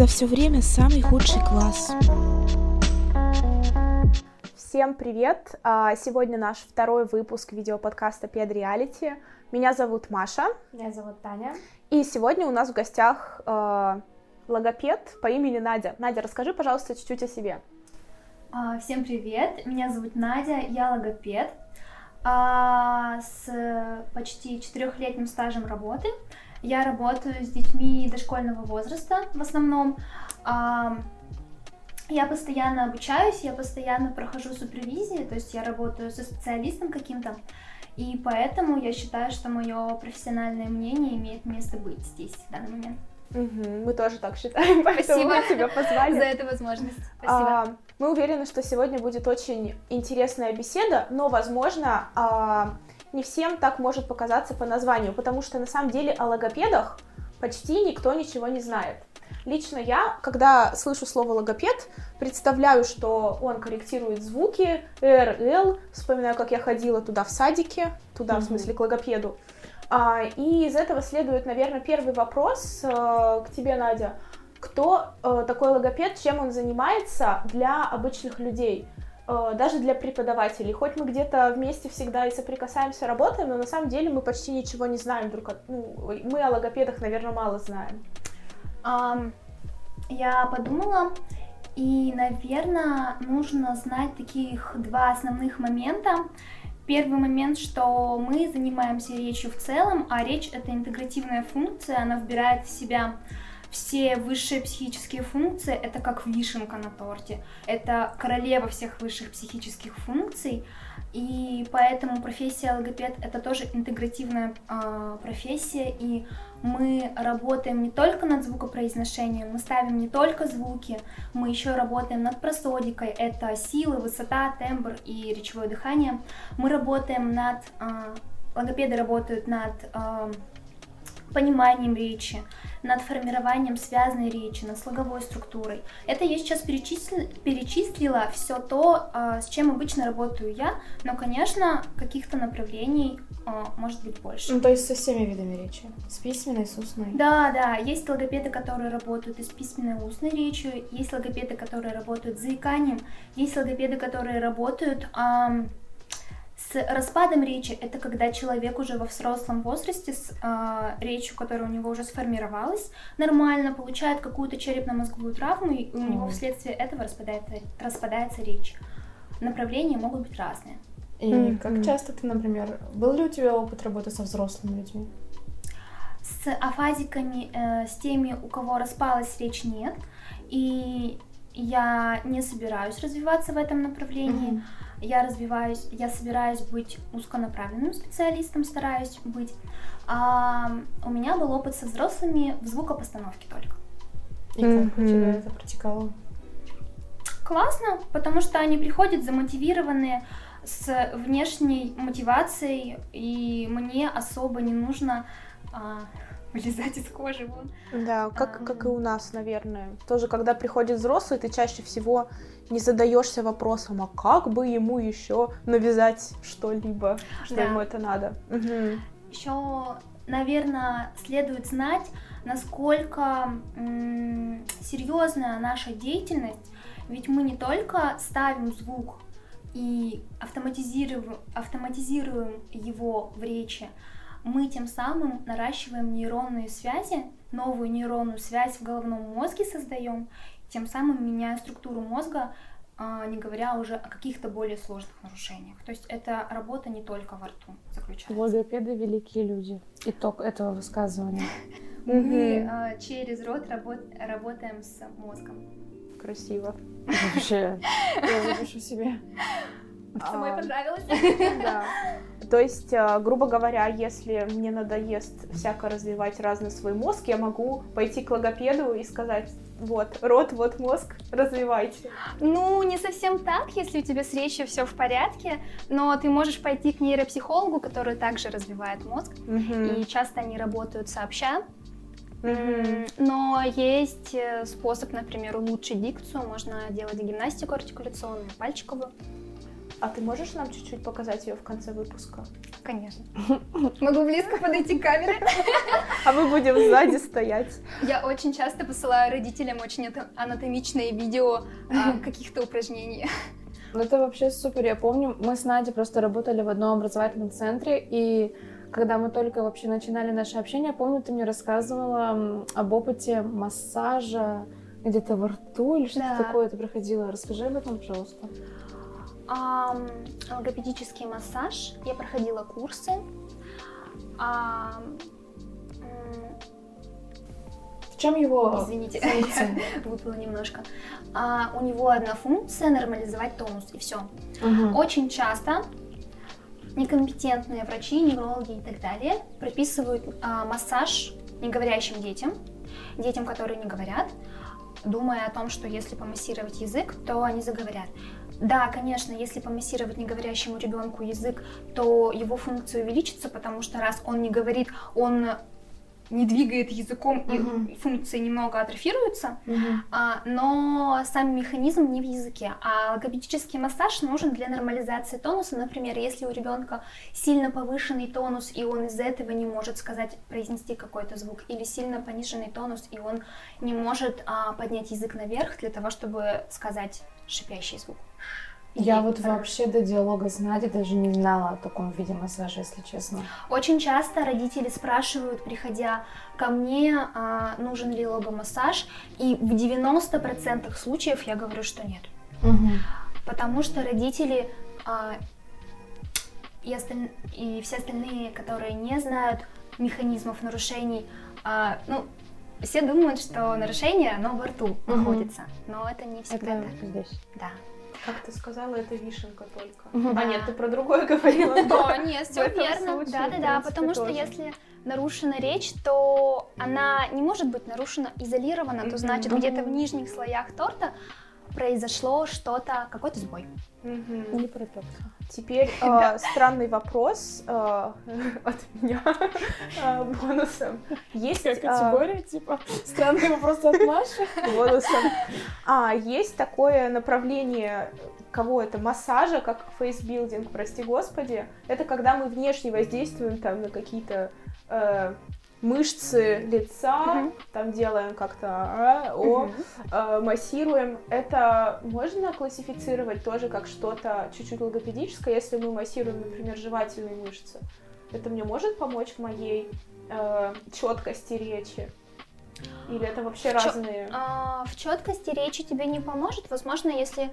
за все время самый худший класс. Всем привет! А, сегодня наш второй выпуск видеоподкаста Пед Реалити. Меня зовут Маша. Меня зовут Таня. И сегодня у нас в гостях э, логопед по имени Надя. Надя, расскажи, пожалуйста, чуть-чуть о себе. А, всем привет! Меня зовут Надя, я логопед а, с почти четырехлетним стажем работы. Я работаю с детьми дошкольного возраста в основном. А, я постоянно обучаюсь, я постоянно прохожу супервизии, то есть я работаю со специалистом каким-то, и поэтому я считаю, что мое профессиональное мнение имеет место быть здесь в данный момент. Угу, мы тоже так считаем, поэтому Спасибо мы тебя позвали. за эту возможность. Спасибо. А, мы уверены, что сегодня будет очень интересная беседа, но, возможно, а, не всем так может показаться по названию, потому что на самом деле о логопедах почти никто ничего не знает. Лично я, когда слышу слово логопед, представляю, что он корректирует звуки, R, L, вспоминаю, как я ходила туда в садике, туда, mm-hmm. в смысле, к логопеду. А, и из этого следует, наверное, первый вопрос а, к тебе, Надя. Кто а, такой логопед, чем он занимается для обычных людей? Даже для преподавателей. Хоть мы где-то вместе всегда и соприкасаемся, работаем, но на самом деле мы почти ничего не знаем друг от... Ну, мы о логопедах, наверное, мало знаем. Um, я подумала, и, наверное, нужно знать таких два основных момента. Первый момент, что мы занимаемся речью в целом, а речь это интегративная функция, она вбирает в себя все высшие психические функции, это как вишенка на торте, это королева всех высших психических функций, и поэтому профессия логопед это тоже интегративная э, профессия, и мы работаем не только над звукопроизношением, мы ставим не только звуки, мы еще работаем над просодикой, это силы, высота, тембр и речевое дыхание. Мы работаем над, э, логопеды работают над э, пониманием речи, над формированием связанной речи, над слоговой структурой. Это я сейчас перечислила, перечислила все то, а, с чем обычно работаю я, но, конечно, каких-то направлений а, может быть больше. Ну, то есть со всеми видами речи? С письменной, с устной? Да, да. Есть логопеды, которые работают и с письменной и устной речью, есть логопеды, которые работают с заиканием, есть логопеды, которые работают... Эм, с распадом речи это когда человек уже во взрослом возрасте с э, речью, которая у него уже сформировалась, нормально получает какую-то черепно-мозговую травму, и у mm. него вследствие этого распадается, распадается речь. Направления могут быть разные. И mm-hmm. как часто ты, например, был ли у тебя опыт работы со взрослыми людьми? С афазиками, э, с теми, у кого распалась речь, нет. И я не собираюсь развиваться в этом направлении. Mm-hmm я развиваюсь, я собираюсь быть узконаправленным специалистом, стараюсь быть. А у меня был опыт со взрослыми в звукопостановке только. И как у тебя это протекало? Классно, потому что они приходят замотивированные с внешней мотивацией, и мне особо не нужно а, вылезать из кожи вон. Да, как, а, как и у нас, наверное. Тоже, когда приходит взрослый, ты чаще всего не задаешься вопросом, а как бы ему еще навязать что-либо, что да. ему это надо. Угу. Еще, наверное, следует знать, насколько серьезная наша деятельность, ведь мы не только ставим звук и автоматизируем, автоматизируем его в речи, мы тем самым наращиваем нейронные связи, новую нейронную связь в головном мозге создаем, тем самым меняя структуру мозга, а, не говоря уже о каких-то более сложных нарушениях. То есть это работа не только во рту заключается. Логопеды великие люди. Итог этого высказывания. Мы а, через рот работаем с мозгом. Красиво. Вообще, я запишу себе. Самой понравилось? Да. То есть, а, грубо говоря, если мне надоест всяко развивать разный свой мозг, я могу пойти к логопеду и сказать, вот, рот, вот мозг, развивайте. Ну, не совсем так, если у тебя с речью все в порядке, но ты можешь пойти к нейропсихологу, который также развивает мозг, угу. и часто они работают сообща. Угу. Но есть э, способ, например, улучшить дикцию, можно делать гимнастику артикуляционную, пальчиковую. А ты можешь нам чуть-чуть показать ее в конце выпуска? Конечно. Могу близко подойти к камере? А мы будем сзади стоять. Я очень часто посылаю родителям очень анатомичные видео а, каких-то упражнений. Ну, это вообще супер. Я помню, мы с Надей просто работали в одном образовательном центре, и когда мы только вообще начинали наше общение, помню, ты мне рассказывала об опыте массажа где-то во рту или что-то да. такое ты проходила. Расскажи об этом, пожалуйста. Um, логопедический массаж. Я проходила курсы. Um, в чем его Извините, выпала немножко. А, у него одна функция нормализовать тонус и все. Угу. Очень часто некомпетентные врачи, неврологи и так далее прописывают а, массаж неговорящим детям, детям, которые не говорят, думая о том, что если помассировать язык, то они заговорят. Да, конечно, если помассировать неговорящему ребенку язык, то его функция увеличится, потому что раз он не говорит, он не двигает языком, угу. и функции немного атрофируются, угу. а, но сам механизм не в языке. А логопедический массаж нужен для нормализации тонуса. Например, если у ребенка сильно повышенный тонус, и он из-за этого не может сказать, произнести какой-то звук, или сильно пониженный тонус, и он не может а, поднять язык наверх для того, чтобы сказать шипящий звук. Я вот вообще до диалога с Надей даже не знала о таком виде массажа, если честно. Очень часто родители спрашивают, приходя ко мне, а, нужен ли логомассаж, и в 90% случаев я говорю, что нет. Угу. Потому что родители а, и, осталь... и все остальные, которые не знают механизмов нарушений, а, ну, все думают, что нарушение, оно во рту угу. находится, но это не всегда это так. здесь. Да. Как ты сказала, это вишенка только. А нет, ты про другое говорила. Да, нет, все верно. Да, да, да, потому что если нарушена речь, то она не может быть нарушена изолированно, то значит где-то в нижних слоях торта произошло что-то, какой-то сбой. Не пропекся. Теперь э, странный вопрос э, от меня э, бонусом. Есть категория, э, типа странный вопрос от Маши. Бонусом. А, есть такое направление кого это массажа, как фейсбилдинг, прости господи. Это когда мы внешне воздействуем там на какие-то э, мышцы лица, там делаем как-то а, о, э, массируем. Это можно классифицировать тоже как что-то чуть-чуть логопедическое, если мы массируем, например, жевательные мышцы. Это мне может помочь в моей э, четкости речи? Или это вообще Чё, разные? А, в четкости речи тебе не поможет. Возможно, если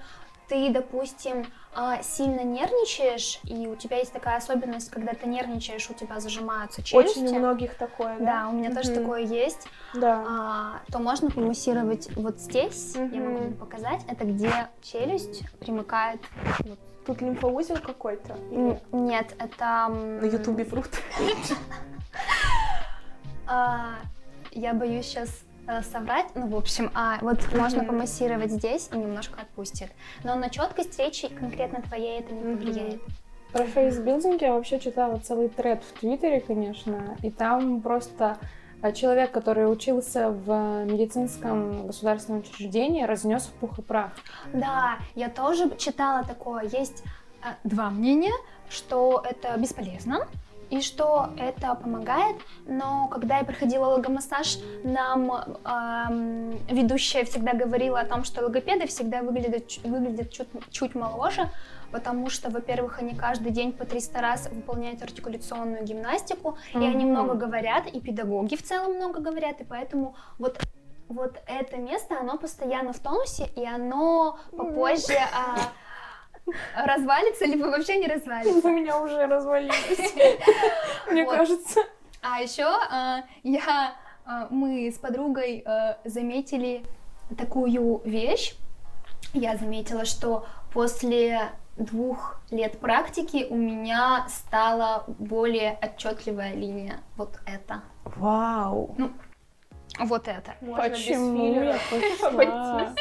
ты, допустим, а, сильно нервничаешь, и у тебя есть такая особенность, когда ты нервничаешь, у тебя зажимаются челюсти. Очень у многих такое, да? Да, у меня mm-hmm. тоже такое есть. Да. А, то можно помассировать вот здесь, mm-hmm. я могу показать, это где челюсть примыкает. Вот. Тут лимфоузел какой-то? Или... Нет, это... На ютубе врут. А, я боюсь сейчас соврать, ну, в общем, а вот mm-hmm. можно помассировать здесь и немножко отпустит. Но на четкость речи конкретно твоей это не повлияет. Mm-hmm. Про фейсбилдинг я вообще читала целый тред в Твиттере, конечно, и там просто э, человек, который учился в медицинском государственном учреждении, разнес в пух и прах. Да, я тоже читала такое. Есть э, два мнения, что это бесполезно, и что это помогает, но когда я проходила логомассаж, нам эм, ведущая всегда говорила о том, что логопеды всегда выглядят, выглядят чуть, чуть моложе, потому что, во-первых, они каждый день по 300 раз выполняют артикуляционную гимнастику, mm-hmm. и они много говорят, и педагоги в целом много говорят, и поэтому вот вот это место, оно постоянно в тонусе, и оно попозже... А, Развалится, либо вообще не развалится. У меня уже развалились, мне кажется. А еще а, я, а, мы с подругой а, заметили такую вещь. Я заметила, что после двух лет практики у меня стала более отчетливая линия. Вот это. Вау! Ну, вот это. Можно Почему я пошла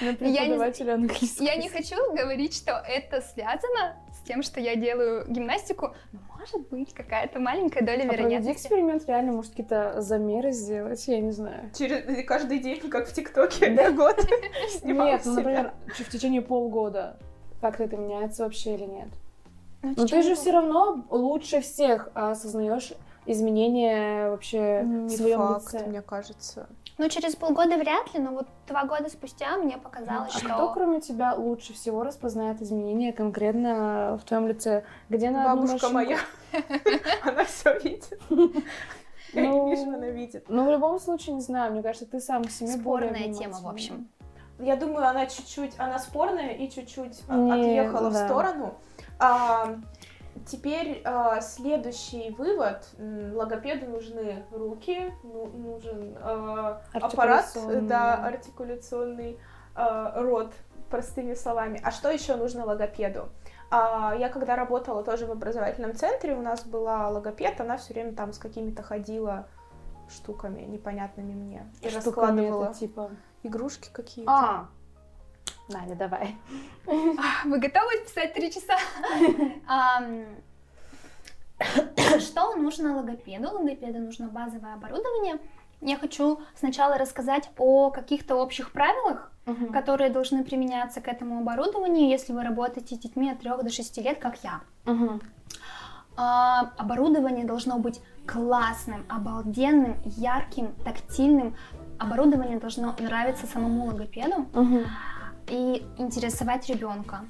на преподавателя английского? Я не хочу говорить, что это связано с тем, что я делаю гимнастику, но может быть какая-то маленькая доля а вероятности. эксперимент, реально, может, какие-то замеры сделать, я не знаю. Через каждый день, как в ТикТоке, да? год Нет, ну, например, в течение полгода как это меняется вообще или нет? Ну, Но ты же все равно лучше всех осознаешь изменения вообще в Не своем факт, лице. мне кажется. Ну, через полгода вряд ли, но вот два года спустя мне показалось, А что... кто, кроме тебя, лучше всего распознает изменения конкретно в твоем лице? Где на Бабушка машинку- моя, она все видит. Я не Ну, вижу, она видит. Ну, в любом случае, не знаю, мне кажется, ты сам к себе Спорная тема, в общем. Я думаю, она чуть-чуть, она спорная и чуть-чуть а, отъехала в сторону. А, теперь а, следующий вывод. Логопеду нужны руки, ну- нужен а, аппарат, Артикуляционный. да, артикуляционный а, рот, простыми словами. А что еще нужно логопеду? А, я когда работала тоже в образовательном центре, у нас была логопед, она все время там с какими-то ходила штуками непонятными мне и Штуками раскладывала это типа... игрушки какие-то. А! Надя, давай. Вы готовы писать три часа? Что нужно логопеду? Логопеду нужно базовое оборудование. Я хочу сначала рассказать о каких-то общих правилах, Мгм. которые должны применяться к этому оборудованию, если вы работаете с детьми от 3 до 6 лет, как я. Мгм. А, оборудование должно быть классным, обалденным, ярким, тактильным. Оборудование должно нравиться самому логопеду Мгм. И интересовать ребенка.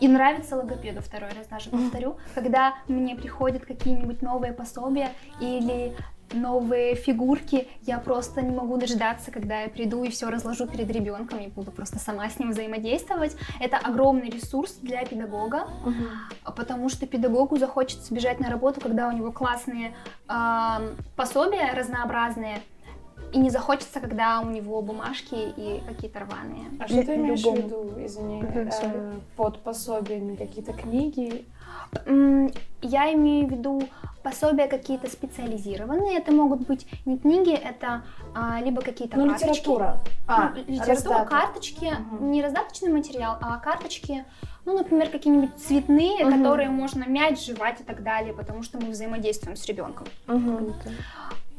И нравится логопеду, второй раз даже повторю, когда мне приходят какие-нибудь новые пособия или новые фигурки, я просто не могу дождаться, когда я приду и все разложу перед ребенком и буду просто сама с ним взаимодействовать. Это огромный ресурс для педагога, а потому что педагогу захочется бежать на работу, когда у него классные ам, пособия разнообразные, и не захочется, когда у него бумажки и какие-то рваные. А что ты имеешь в виду, извини, Мгм, э, под пособиями? Какие-то книги? Я имею в виду пособия какие-то специализированные. Это могут быть не книги, это а, либо какие-то Ну, карточки. литература. А, Ну, литература, раздаток. карточки, Мгм. не раздаточный материал, а карточки, ну, например, какие-нибудь цветные, Мгм. которые можно мять, жевать и так далее, потому что мы взаимодействуем с ребенком. Мгм.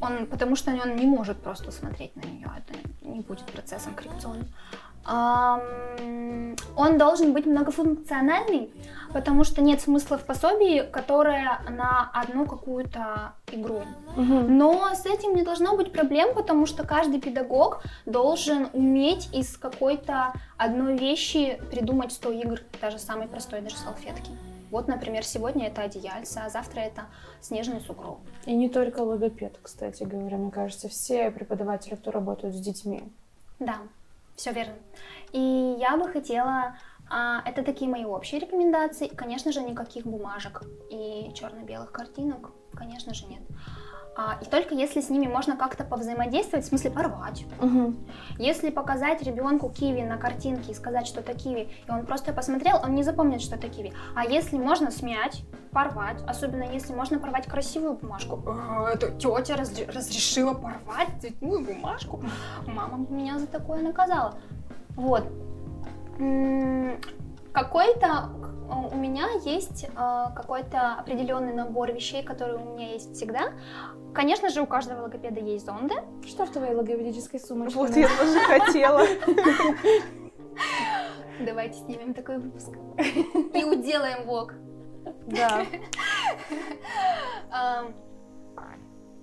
Он, потому что он не может просто смотреть на нее, это не будет процессом коррекционным. Ам, Он должен быть многофункциональный, потому что нет смысла в пособии, которое на одну какую-то игру. Мгм. Но с этим не должно быть проблем, потому что каждый педагог должен уметь из какой-то одной вещи придумать 100 игр, даже самой простой, даже салфетки. Вот, например, сегодня это одеяльце, а завтра это снежный сугроб. И не только логопед, кстати говоря, мне кажется, все преподаватели, кто работают с детьми. Да, все верно. И я бы хотела, а, это такие мои общие рекомендации, конечно же, никаких бумажек и черно-белых картинок, конечно же, нет. А, и только если с ними можно как-то повзаимодействовать, в смысле порвать. Если показать ребенку киви на картинке и сказать, что это киви, и он просто посмотрел, он не запомнит, что это киви. А если можно смять, порвать, особенно если можно порвать красивую бумажку. «А, Это тетя разре- разрешила порвать цветную бумажку. Мама меня за такое наказала. Вот. Какой-то э, у меня есть э, какой-то определенный набор вещей, которые у меня есть всегда. Конечно же, у каждого логопеда есть зонды. Что в твоей логопедической сумочке? Вот я тоже хотела. Давайте снимем такой выпуск. И уделаем влог. Да.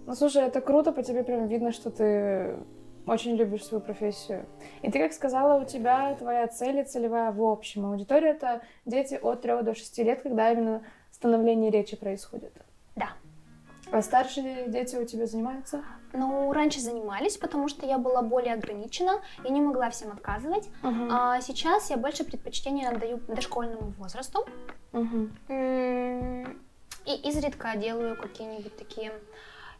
Ну, слушай, это круто, по тебе прям видно, что ты очень любишь свою профессию. И ты, как сказала, у тебя твоя цель и целевая в общем. Аудитория — это дети от 3 до 6 лет, когда именно становление речи происходит. Да. А старшие дети у тебя занимаются? Ну, раньше занимались, потому что я была более ограничена и не могла всем отказывать. А сейчас я больше предпочтение отдаю дошкольному возрасту. М, И изредка делаю какие-нибудь такие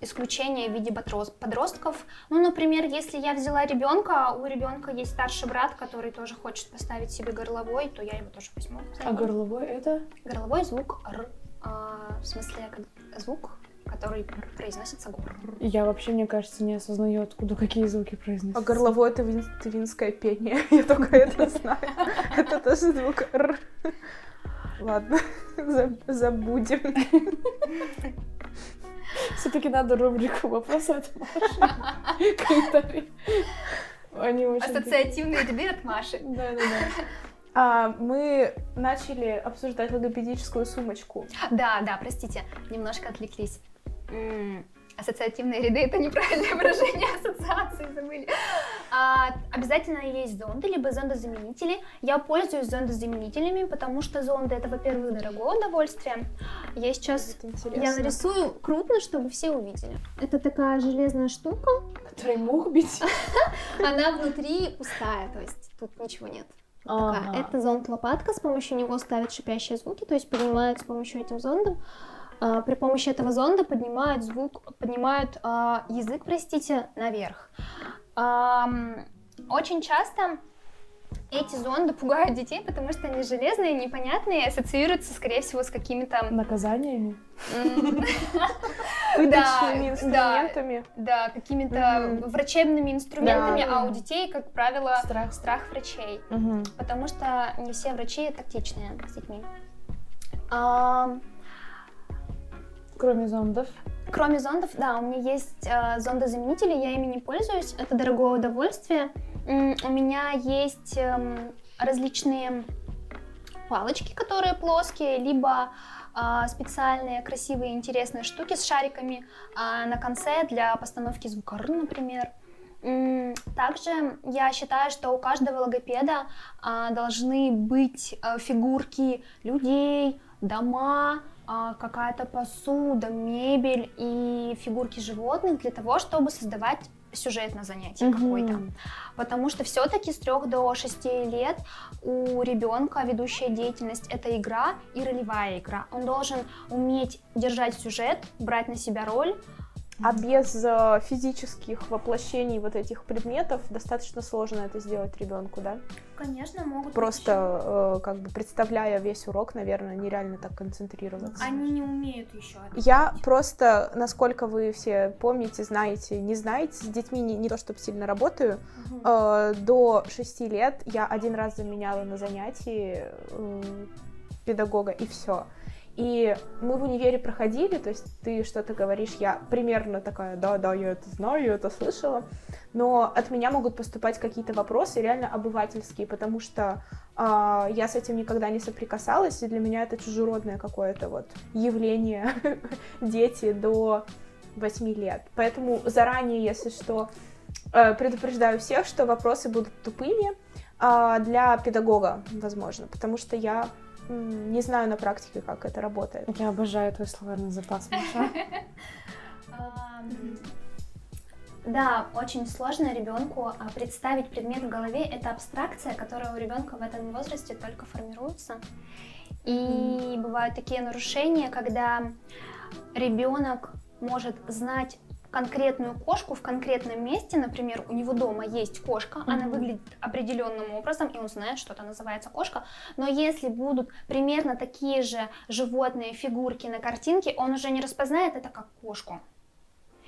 исключения в виде подрос- подростков. Ну, например, если я взяла ребенка, у ребенка есть старший брат, который тоже хочет поставить себе горловой, то я его тоже возьму. А горловой это? Горловой звук Р. А, в смысле, как звук, который произносится гор. Я вообще, мне кажется, не осознаю, откуда какие звуки произносятся. А горловое это вин- твинское пение. Я только это знаю. Это тоже звук «р». Ладно, за- забудем. Все-таки надо рубрику вопросы от Маши. Комментарии. Они очень... Ассоциативный отбір от Маши. Да, да, да. А, мы начали обсуждать логопедическую сумочку. Да, да, простите, немножко отвлеклись. М, Ассоциативные ряды это неправильное выражение ассоциации, забыли. А, обязательно есть зонды, либо зондозаменители. Я пользуюсь зондозаменителями, потому что зонды это, во-первых, дорогое удовольствие. Я сейчас я нарисую крупно, чтобы все увидели. Это такая железная штука, Который мог бить. она внутри пустая, то есть тут ничего нет. Ага. Это зонд-лопатка, с помощью него ставят шипящие звуки, то есть поднимают с помощью этим зондом. А, При помощи этого зонда поднимают звук, поднимают а, язык, простите, наверх. Очень часто эти зонды пугают детей, потому что они железные, непонятные, и ассоциируются, скорее всего, с какими-то Наказаниями. Выдачными да, инструментами. да, какими-то врачебными инструментами, а у детей, как правило, Страх. врачей. Потому что не все врачи тактичные с детьми. Кроме зондов. кроме зондов, да, у меня есть э, зондозаменители, я ими не пользуюсь, это дорогое удовольствие. М, у меня есть эм, различные палочки, которые плоские, либо а, специальные красивые интересные штуки с шариками а, на конце для постановки звука например. Также я считаю, что у каждого логопеда а, должны быть а, фигурки людей, дома, какая-то посуда, мебель и фигурки животных для того, чтобы создавать сюжет на занятии Мгм. какой-то. Потому что все-таки с 3 до 6 лет у ребенка ведущая деятельность это игра и ролевая игра. Он должен уметь держать сюжет, брать на себя роль. А без э, физических воплощений вот этих предметов достаточно сложно это сделать ребенку, да? Конечно, могут Просто э, как бы представляя весь урок, наверное, нереально так концентрироваться. Они не умеют еще. Я просто, насколько вы все помните, знаете, не знаете, с детьми не, не то чтобы сильно работаю, э, до 6 лет я один раз заменяла на занятии э, педагога, и все. И мы в универе проходили, то есть ты что-то говоришь, я примерно такая, да, да, я это знаю, я это слышала, но от меня могут поступать какие-то вопросы реально обывательские, потому что а, я с этим никогда не соприкасалась, и для меня это чужеродное какое-то вот явление дети до 8 лет. Поэтому заранее, если что, э, предупреждаю всех, что вопросы будут тупыми а, для педагога, возможно, потому что я не знаю на практике, как это работает. Я обожаю твой словарный запас, Маша. Да, очень сложно ребенку а, представить предмет в голове. Это абстракция, которая у ребенка в этом возрасте только формируется. И бывают такие нарушения, когда ребенок может знать конкретную кошку в конкретном месте, например, у него дома есть кошка, она Мгм. выглядит определенным образом, и он знает, что это называется кошка. Но если будут примерно такие же животные фигурки на картинке, он уже не распознает это как кошку.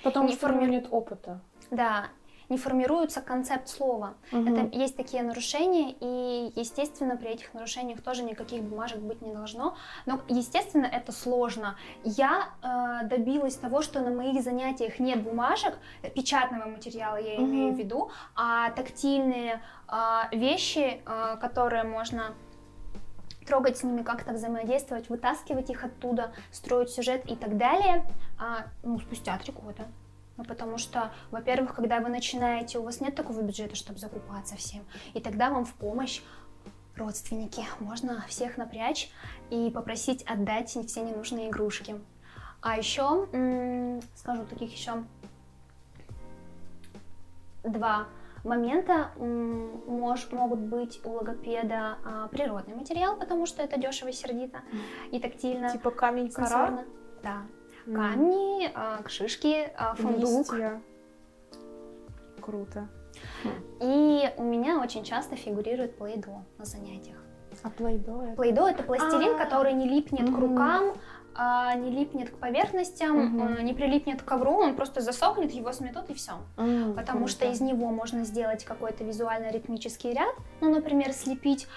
Потому Не что у него форми- нет опыта. Да, не формируется концепт слова. Мгм. Это есть такие нарушения, и, естественно, при этих нарушениях тоже никаких бумажек быть не должно. Но, естественно, это сложно. Я э, добилась того, что на моих занятиях нет бумажек, э, печатного материала я имею в виду, а тактильные э, вещи, э, которые можно трогать с ними, как-то взаимодействовать, вытаскивать их оттуда, строить сюжет и так далее, а, ну, спустя три года. Ну, потому что, во-первых, когда вы начинаете, у вас нет такого бюджета, чтобы закупаться всем, и тогда вам в помощь родственники. Можно всех напрячь и попросить отдать все ненужные игрушки. А еще, скажу таких еще два момента. М, мож- могут быть у логопеда а, природный материал, потому что это дешево, сердито и тактильно. Типа камень кора. Да. Камни, а, шишки, а, фундук. листья. Круто. И у меня очень часто фигурирует плейдо на занятиях. А плейдо это? Плейдо это пластилин, А. который не липнет к рукам, не липнет к поверхностям, не прилипнет к ковру, он просто засохнет, его сметут и все. Потому что из него можно сделать какой-то визуально-ритмический ряд. Ну, например, слепить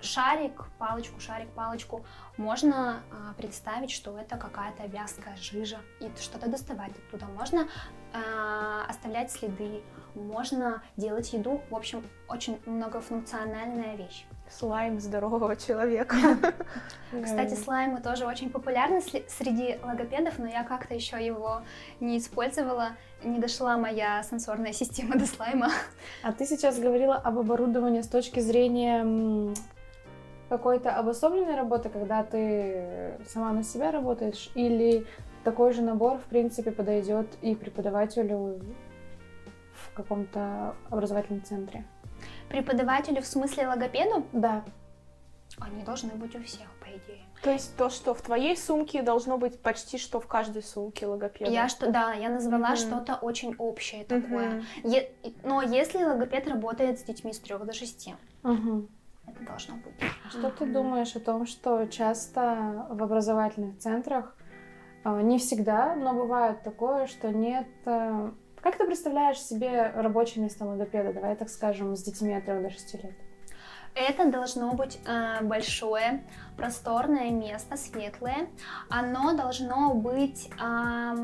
шарик, палочку, шарик, палочку. Можно а, представить, что это какая-то вязкая жижа, и что-то доставать оттуда. Можно а, оставлять следы. можно делать еду. В общем, очень многофункциональная вещь. Слайм здорового человека. Кстати, слаймы тоже очень популярны среди логопедов, но я как-то еще его не использовала. Не дошла моя сенсорная система до слайма. А ты сейчас говорила об оборудовании с точки зрения какой-то обособленной работы, когда ты сама на себя работаешь, или такой же набор, в принципе, подойдет и преподавателю в каком-то образовательном центре? Преподавателю в смысле логопеду? Да. Они должны быть у всех, по идее. То есть то, что в твоей сумке, должно быть почти что в каждой сумке логопеда. Я что, да, я назвала mm-hmm. что-то очень общее такое. Mm-hmm. Е- но если логопед работает с детьми с 3 до 6, mm-hmm. Это должно быть. Что ты думаешь о том, что часто в образовательных центрах а, не всегда, но бывает такое, что нет э, как ты представляешь себе рабочее место логопеда, давай так скажем, с детьми от 3 до 6 лет? Это должно быть э, большое, просторное место, светлое. Оно должно быть э,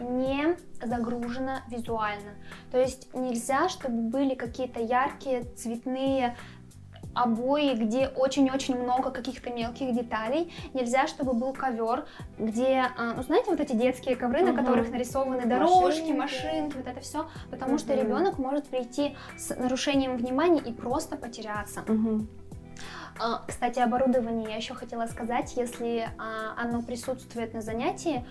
не загружено визуально. То есть нельзя, чтобы были какие-то яркие, цветные обои, где очень-очень много каких-то мелких деталей. Нельзя, чтобы был ковер, где, а, ну знаете, вот эти детские ковры, угу. на которых нарисованы дорожки, машинки, машинки вот это все, потому угу. что ребенок может прийти с нарушением внимания и просто потеряться. Угу. Кстати, оборудование я еще хотела сказать, если а, оно присутствует на занятии,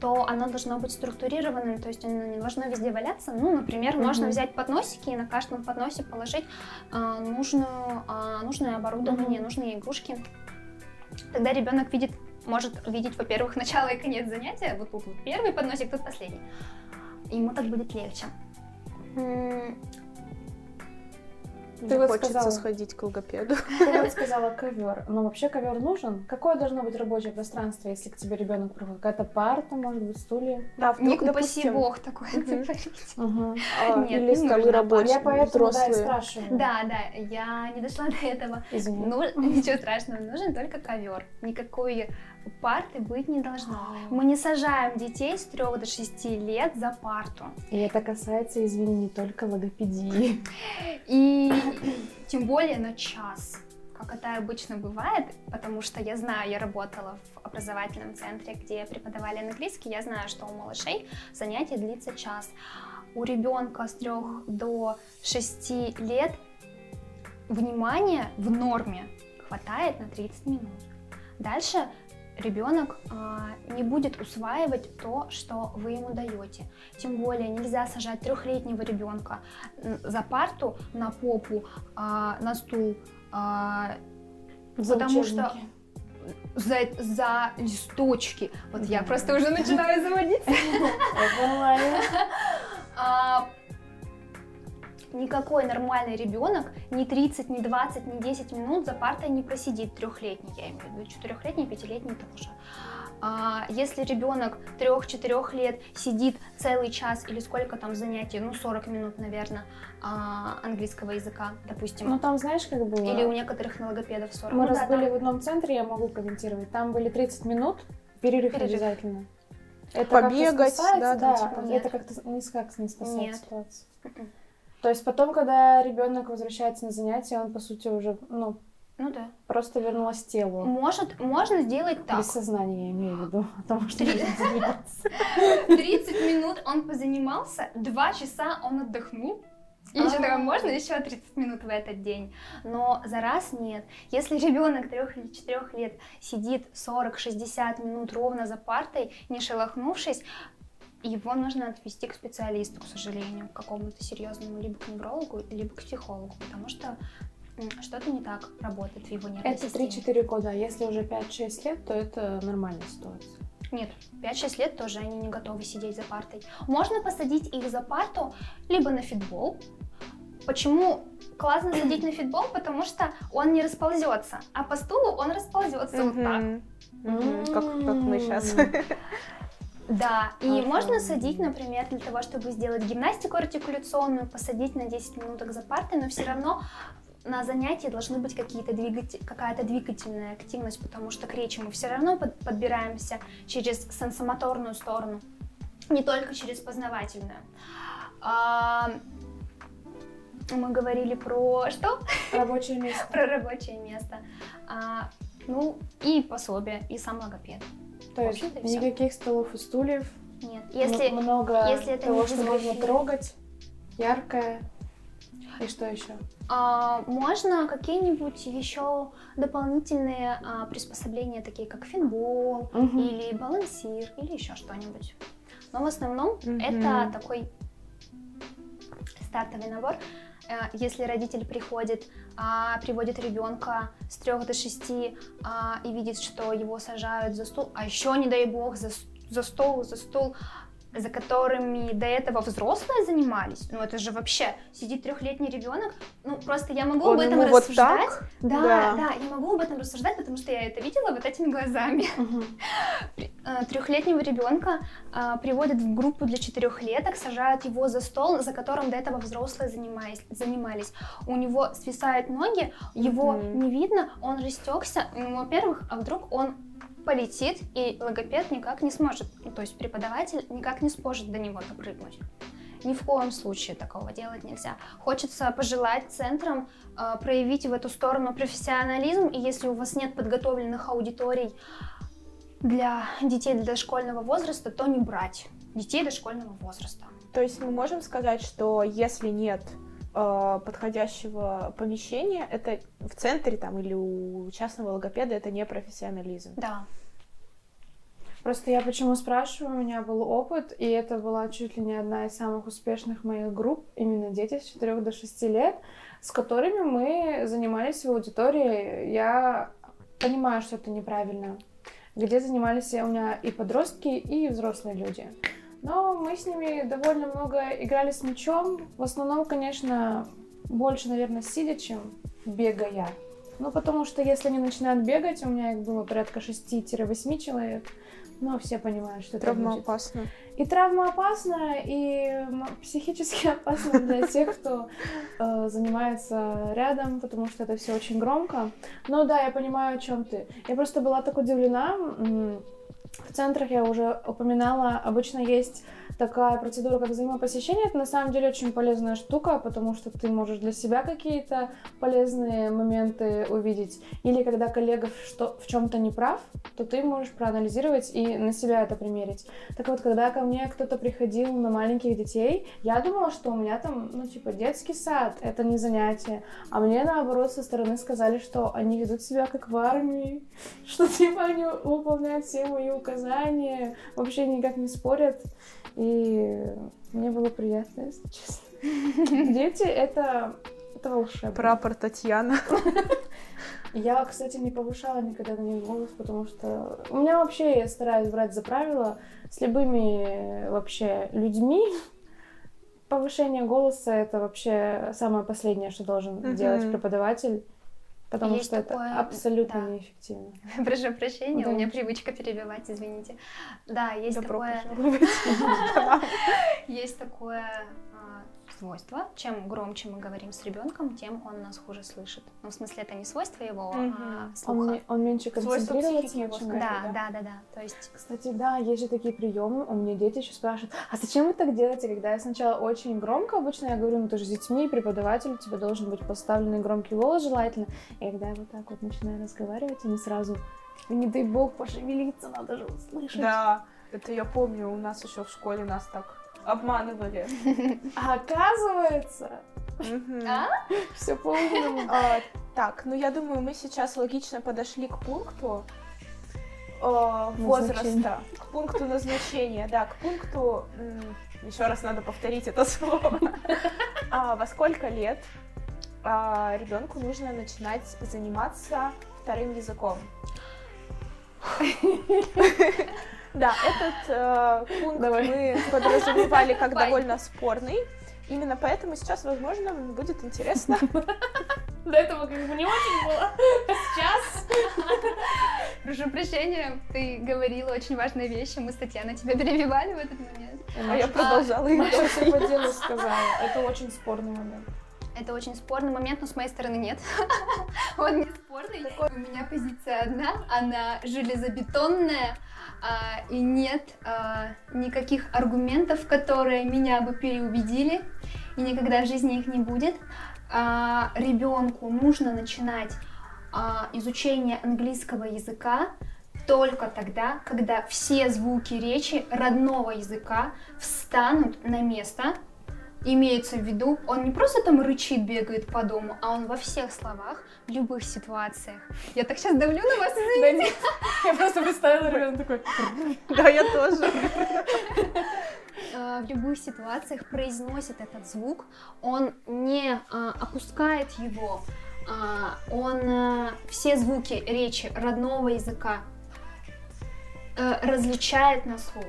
то оно должно быть структурированным, то есть оно не должно везде валяться. Ну, например, mm-hmm. можно взять подносики и на каждом подносе положить а, нужную, а, нужное оборудование, mm-hmm. нужные игрушки. Тогда ребенок видит, может видеть, во-первых, начало и конец занятия. Вот тут вот первый подносик, тут последний. Ему так будет легче. Ты вот хочется сказала, сходить к логопеду. Ты вот сказала ковер. Но вообще ковер нужен? Какое должно быть рабочее пространство, если к тебе ребенок приходит? Какая-то парта, может быть, стулья? Да, вдруг, Не упаси бог такое. А, Или столы рабочие, Я поэтому да, и спрашиваю. Да, да, я не дошла до этого. Извини. Ничего страшного, нужен только ковер. Никакой парты быть не должно. Мы не сажаем детей с 3 до 6 лет за парту. И это касается, извини, не только логопедии. И тем более на час как это обычно бывает, потому что я знаю, я работала в образовательном центре, где преподавали английский, я знаю, что у малышей занятие длится час. У ребенка с 3 до 6 лет внимания в норме хватает на 30 минут. Дальше ребенок а, не будет усваивать то, что вы ему даете. Тем более нельзя сажать трехлетнего ребенка за парту, на попу, а, на стул, а, за потому учебники. что за, за листочки. Вот я просто уже начинаю заводиться. никакой нормальный ребенок ни 30, ни 20, ни 10 минут за партой не просидит трехлетний, я имею в виду, четырехлетний, пятилетний тоже. А если ребенок 3-4 лет сидит целый час или сколько там занятий, ну 40 минут, наверное, а, английского языка, допустим. Ну там знаешь, как было? Или у некоторых налогопедов 40. Мы ну, раз да, были там... в одном центре, я могу комментировать, там были 30 минут, перерыв, перерыв. обязательно. Это Побегать, да, да, типа, это как-то никак не спасает ситуацию. То есть потом, когда ребенок возвращается на занятия, он, по сути, уже, ну, ну да. Просто вернулась телу. Может, можно сделать так. Без сознания, я имею в виду. Потому что 30 минут он позанимался, 2 часа он отдохнул. И еще такая, можно еще 30 минут в этот день. Но за раз нет. Если ребенок 3 или 4 лет сидит 40-60 минут ровно за партой, не шелохнувшись, его нужно отвести к специалисту, к сожалению, к какому-то серьезному либо к неврологу, либо к психологу, потому что что-то не так работает в его нервной Это 3-4 года, а если уже 5-6 лет, то это нормальная ситуация. Нет, 5-6 лет тоже они не готовы сидеть за партой. Можно посадить их за парту либо на фитбол. Почему классно садить на фитбол? Потому что он не расползется, а по стулу он расползется вот так. Как, как мы сейчас. Да, и ага. можно садить, например, для того, чтобы сделать гимнастику артикуляционную, посадить на 10 минуток за партой, но все равно на занятии должны быть какие-то двигатель, какая-то двигательная активность, потому что к речи мы все равно под, подбираемся через сенсомоторную сторону. не только через познавательную. А, мы говорили про что? Рабочее место. Про рабочее место. А, ну, и пособие, и сам логопед. То есть никаких столов и стульев. Нет. Если, много если это того, что можно трогать, яркое. И что еще? А, можно какие-нибудь еще дополнительные а, приспособления, такие как финбол угу. или балансир или еще что-нибудь. Но в основном угу. это такой стартовый набор. Э, если родитель приходит, а, приводит ребенка с 3 до 6 а, и видит, что его сажают за стол, а еще, не дай бог, за, за стол, за стол, за которыми до этого взрослые занимались, ну это же вообще сидит трехлетний ребенок, ну просто я могу Он об этом рассуждать. Вот так? Да, да, да, я могу об этом рассуждать, потому что я это видела вот этими глазами. Угу. Трехлетнего ребенка а, приводят в группу для четырехлеток, сажают его за стол, за которым до этого взрослые занимались. занимались. У него свисают ноги, его угу. не видно, он растекся. Ну, во-первых, а вдруг он полетит, и логопед никак не сможет, ну, то есть преподаватель никак не сможет до него допрыгнуть. Ни в коем случае такого делать нельзя. Хочется пожелать центрам э, проявить в эту сторону профессионализм, и если у вас нет подготовленных аудиторий для детей до дошкольного возраста, то не брать детей дошкольного возраста. То есть мы можем сказать, что если нет подходящего помещения, это в центре там или у частного логопеда это не профессионализм. Да. Просто я почему спрашиваю, у меня был опыт, и это была чуть ли не одна из самых успешных моих групп, именно дети с 4 до 6 лет, с которыми мы занимались в аудитории. Я понимаю, что это неправильно. Где занимались у меня и подростки, и взрослые люди. Но мы с ними довольно много играли с мячом. В основном, конечно, больше, наверное, сидя, чем бегая. Ну, потому что если они начинают бегать, у меня их было порядка 6-8 человек, но все понимают, что травма это опасна. И травма опасна, и психически опасна для тех, кто э, занимается рядом, потому что это все очень громко. Но да, я понимаю, о чем ты. Я просто была так удивлена. В центрах я уже упоминала, обычно есть такая процедура, как взаимопосещение. Это на самом деле очень полезная штука, потому что ты можешь для себя какие-то полезные моменты увидеть. Или когда коллега что, в чем-то не прав, то ты можешь проанализировать и на себя это примерить. Так вот, когда ко мне кто-то приходил на маленьких детей, я думала, что у меня там, ну, типа, детский сад, это не занятие. А мне, наоборот, со стороны сказали, что они ведут себя как в армии, что, типа, они выполняют все мои указания, вообще никак не спорят. Мне было приятно, если честно. Дети — это, это волшебно. Прапор Татьяна. Я, кстати, не повышала никогда на них голос, потому что у меня вообще, я стараюсь брать за правило с любыми вообще людьми. Повышение голоса — это вообще самое последнее, что должен mm-hmm. делать преподаватель. Потому Есть что такое... это абсолютно да. неэффективно. Прошу прощения, да. у меня привычка перебивать, извините. Да, есть Добро такое... Есть такое свойство. Чем громче мы говорим с ребенком, тем он нас хуже слышит. Ну, в смысле, это не свойство его угу. а слуха. Он, он меньше концентрируется на чем да, да, да, да. То есть... Кстати, да, есть же такие приемы. У меня дети еще спрашивают, а зачем вы так делаете? Когда я сначала очень громко, обычно я говорю, ну ты же с детьми, преподаватель, у тебя должен быть поставленный громкий голос желательно. И когда я вот так вот начинаю разговаривать, они сразу, не дай бог, пошевелиться, надо же услышать. Да, это я помню, у нас еще в школе нас так обманывали. А оказывается, а? все по-умному. Так, ну я думаю, мы сейчас логично подошли к пункту э, возраста, к пункту назначения, да, к пункту, еще раз надо повторить это слово, а, во сколько лет а, ребенку нужно начинать заниматься вторым языком. Да, этот э, пункт Давай. мы подразумевали как довольно спорный. Именно поэтому сейчас, возможно, будет интересно. До этого как бы не очень было. А сейчас... Прошу прощения, ты говорила очень важные вещи. Мы с Татьяной тебя перебивали в этот момент. А я продолжала. Маша все по делу сказала. Это очень спорный момент. Это очень спорный момент, но с моей стороны нет. Он не спорный. У меня позиция одна, она железобетонная, а, и нет а, никаких аргументов, которые меня бы переубедили, и никогда в жизни их не будет. А, ребенку нужно начинать изучение английского языка только тогда, когда все звуки речи родного языка встанут на место, имеется в виду, он не просто там рычит, бегает по дому, а он во всех словах, в любых ситуациях. Я так сейчас давлю на вас, извините. Я просто представила ребенка такой. Да, я тоже. Э, в любых ситуациях произносит этот звук, он не а, опускает его, а, он а, все звуки речи родного языка различает на слух.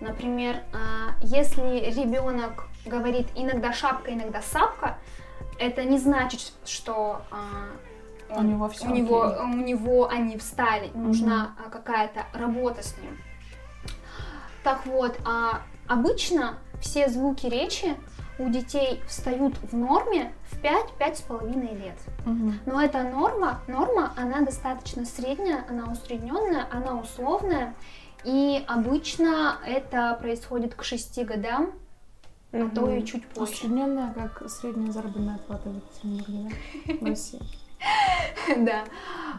Например, а, если ребенок говорит иногда шапка, иногда сапка, это не значит, что а, он, у него все у него, у него они встали. Нужна а, какая-то работа с ним. Так вот, а обычно все звуки речи у детей встают в норме в 5-5,5 лет. Угу. Но эта норма, норма, она достаточно средняя, она усредненная, она условная. И обычно это происходит к 6 годам, а то и чуть позже. Усредненная, как средняя заработная плата в России. Да.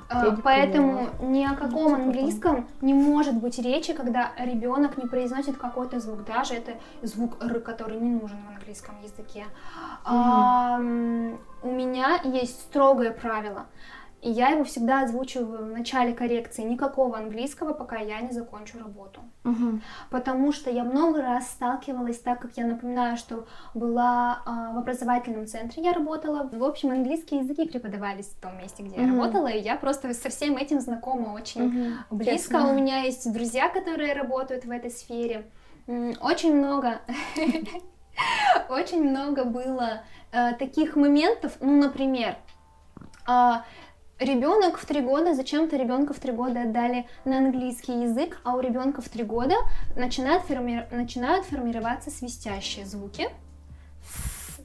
А, поэтому ни о каком английском не может быть речи, когда ребенок не произносит какой-то звук, даже это звук Р, который не нужен в английском языке. У меня есть строгое правило. И я его всегда озвучиваю в начале коррекции. Никакого английского, пока я не закончу работу. Угу. Потому что я много раз сталкивалась, так как я напоминаю, что была э, в образовательном центре, я работала. В общем, английские языки преподавались в том месте, где угу. я работала, и я просто со всем этим знакома очень угу. близко. Честно. У меня есть друзья, которые работают в этой сфере. Очень много, очень много было э, таких моментов, ну, например, а, ребенок в три года, зачем-то ребенка в три года отдали на английский язык, а у ребенка в три года начинают, форми... начинают формироваться свистящие звуки.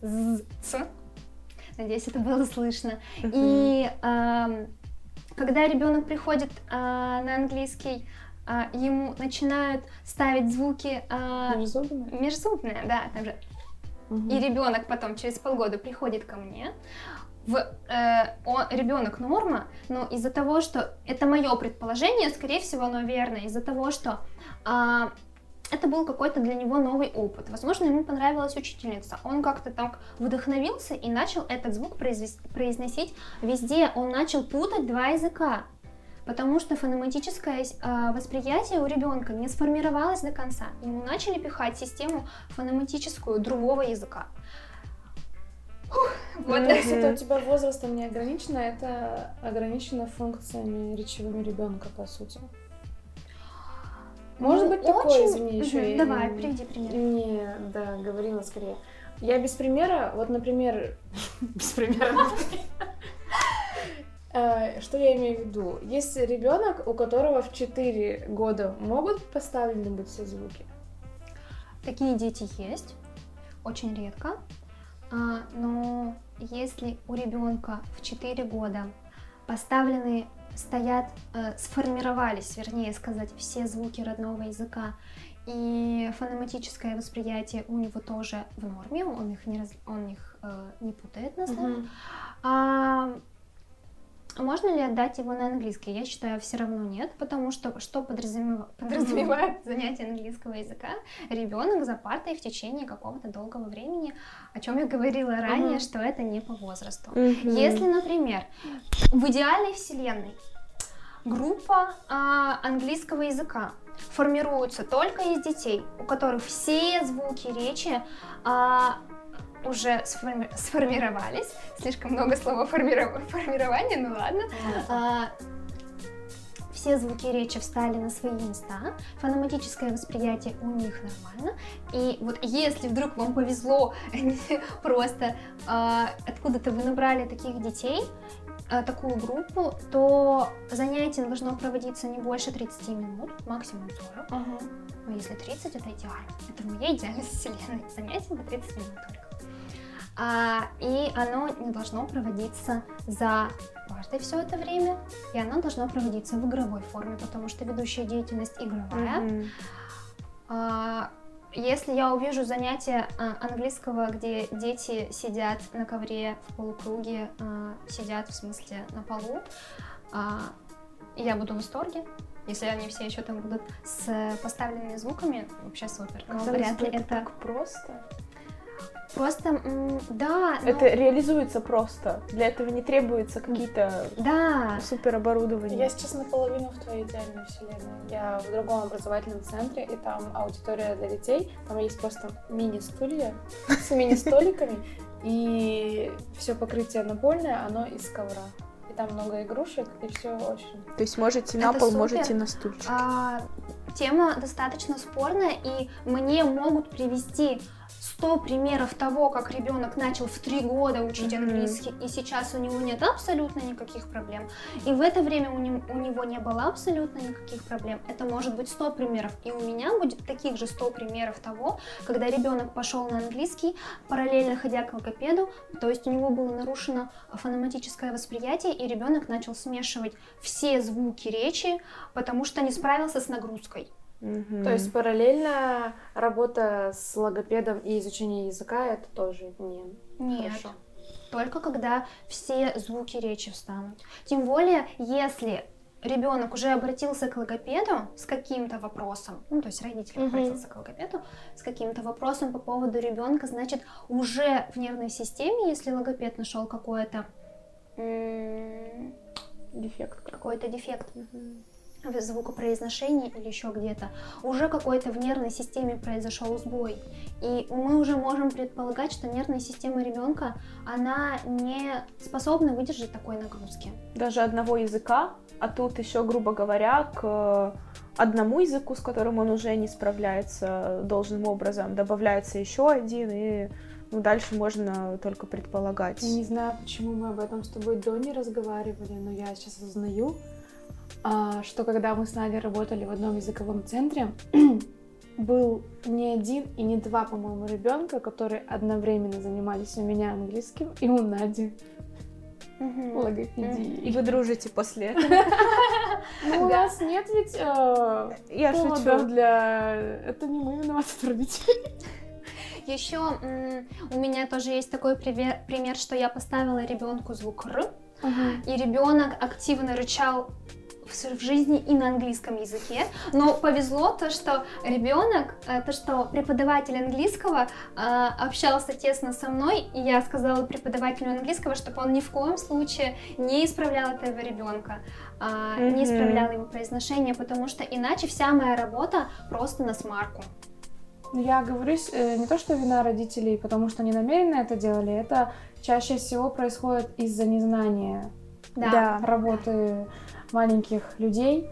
С, с. Надеюсь, это было слышно. Uh-huh. И э, когда ребенок приходит э, на английский, э, ему начинают ставить звуки э, межзубные. межзубные, да, там же. Uh-huh. И ребенок потом через полгода приходит ко мне, в э, ребенок норма, но из-за того, что это мое предположение, скорее всего, оно верно, из-за того, что э, это был какой-то для него новый опыт. Возможно, ему понравилась учительница. Он как-то так вдохновился и начал этот звук произносить везде. Он начал путать два языка, потому что фонематическое э, восприятие у ребенка не сформировалось до конца. Ему начали пихать систему фонематическую другого языка. Вот. Ну, если это у тебя возрастом не ограничено, это ограничено функциями речевыми ребенка, по сути. Может ну, быть, такое, очень... извини, еще Давай, я... приведи пример. Не, да, говорила скорее. Я без примера, вот, например, без примера. Э, что я имею в виду? Есть ребенок, у которого в 4 года могут поставлены быть все звуки? Такие дети есть, очень редко. А, но если у ребенка в 4 года поставлены, стоят, э, сформировались, вернее сказать, все звуки родного языка, и фонематическое восприятие у него тоже в норме, он их не, раз, он их э, не путает на слух. Uh-huh. А можно ли отдать его на английский? Я считаю, все равно нет, потому что что подразумевает, подразумевает занятие английского языка? Ребенок за партой в течение какого-то долгого времени, о чем я говорила ранее, что это не по возрасту. Если, например, в идеальной вселенной группа а, английского языка формируется только из детей, у которых все звуки речи а, уже сформи сформировались. Слишком много слова формиров формирования, ну ладно. А, все звуки речи встали на свои места, фонематическое восприятие у них нормально. И вот если вдруг вам повезло, просто э, откуда-то вы набрали таких детей, э, такую группу, то занятие должно проводиться не больше 30 минут, максимум 40. Ага. Но если 30, это идеально. Это в моей идеальной вселенной. Занятие на 30 минут только. А, и оно не должно проводиться за партой все это время, и оно должно проводиться в игровой форме, потому что ведущая деятельность игровая. А, Если я увижу занятие а, английского, где дети сидят на ковре в полукруге, сидят в смысле на полу, я буду в восторге. Если они все еще там будут с поставленными звуками, вообще супер. Но вряд ли это это так просто. Просто, да, ну, Это реализуется просто. Для этого не требуется какие-то да, супер оборудования. Я сейчас наполовину в твоей идеальной вселенной. Я в другом образовательном центре, и там аудитория для детей. Там есть просто мини-стулья с мини-столиками, и все покрытие напольное, оно из ковра. И там много игрушек, и все очень... То есть можете на Это пол, супер. можете на стульчик. А, тема достаточно спорная, и мне могут привести 100 примеров того, как ребенок начал в 3 года учить Мгм. английский, и сейчас у него нет абсолютно никаких проблем. И в это время у, нем- у него не было абсолютно никаких проблем. Это может быть 100 примеров. И у меня будет таких же 100 примеров того, когда ребенок пошел на английский, параллельно ходя к логопеду, то есть у него было нарушено фонематическое восприятие, и ребенок начал смешивать все звуки речи, потому что не справился с нагрузкой. Мгм. То есть параллельно работа с логопедом и изучение языка это тоже не Нет. хорошо. Только когда все звуки речи встанут. Тем более, если ребенок уже обратился к логопеду с каким-то вопросом, ну, то есть родитель Мгм. обратился к логопеду с каким-то вопросом по поводу ребенка, значит, уже в нервной системе, если логопед нашел какое-то Дефект. какой. какой-то дефект в звукопроизношении или еще где-то, уже какой-то в нервной системе произошел сбой. И мы уже можем предполагать, что нервная система ребенка, она не способна выдержать такой нагрузки. Даже одного языка, а тут еще, грубо говоря, к одному языку, с которым он уже не справляется должным образом, добавляется еще один, и ну, дальше можно только предполагать. Я не знаю, почему мы об этом с тобой до не разговаривали, но я сейчас осознаю, а, что когда мы с Надей работали в одном языковом центре, был не один и не два, по-моему, ребенка, которые одновременно занимались у меня английским и у Нади логопедией. И вы дружите после этого. Ну, у нас нет ведь э, Я поводов шучу. для... Это не мы виноваты, родители. Еще у меня тоже есть такой пример, что я поставила ребенку звук Р, и ребенок активно рычал в жизни и на английском языке. Но повезло то, что ребенок, э, то, что преподаватель английского э, общался тесно со мной, и я сказала преподавателю английского, чтобы он ни в коем случае не исправлял этого ребенка, Мгм. не исправлял его произношение, потому что иначе вся моя работа просто на смарку. Ну, Я говорю, э, не то, что вина родителей, потому что они намеренно это делали, это чаще всего происходит из-за незнания Да. работы маленьких людей.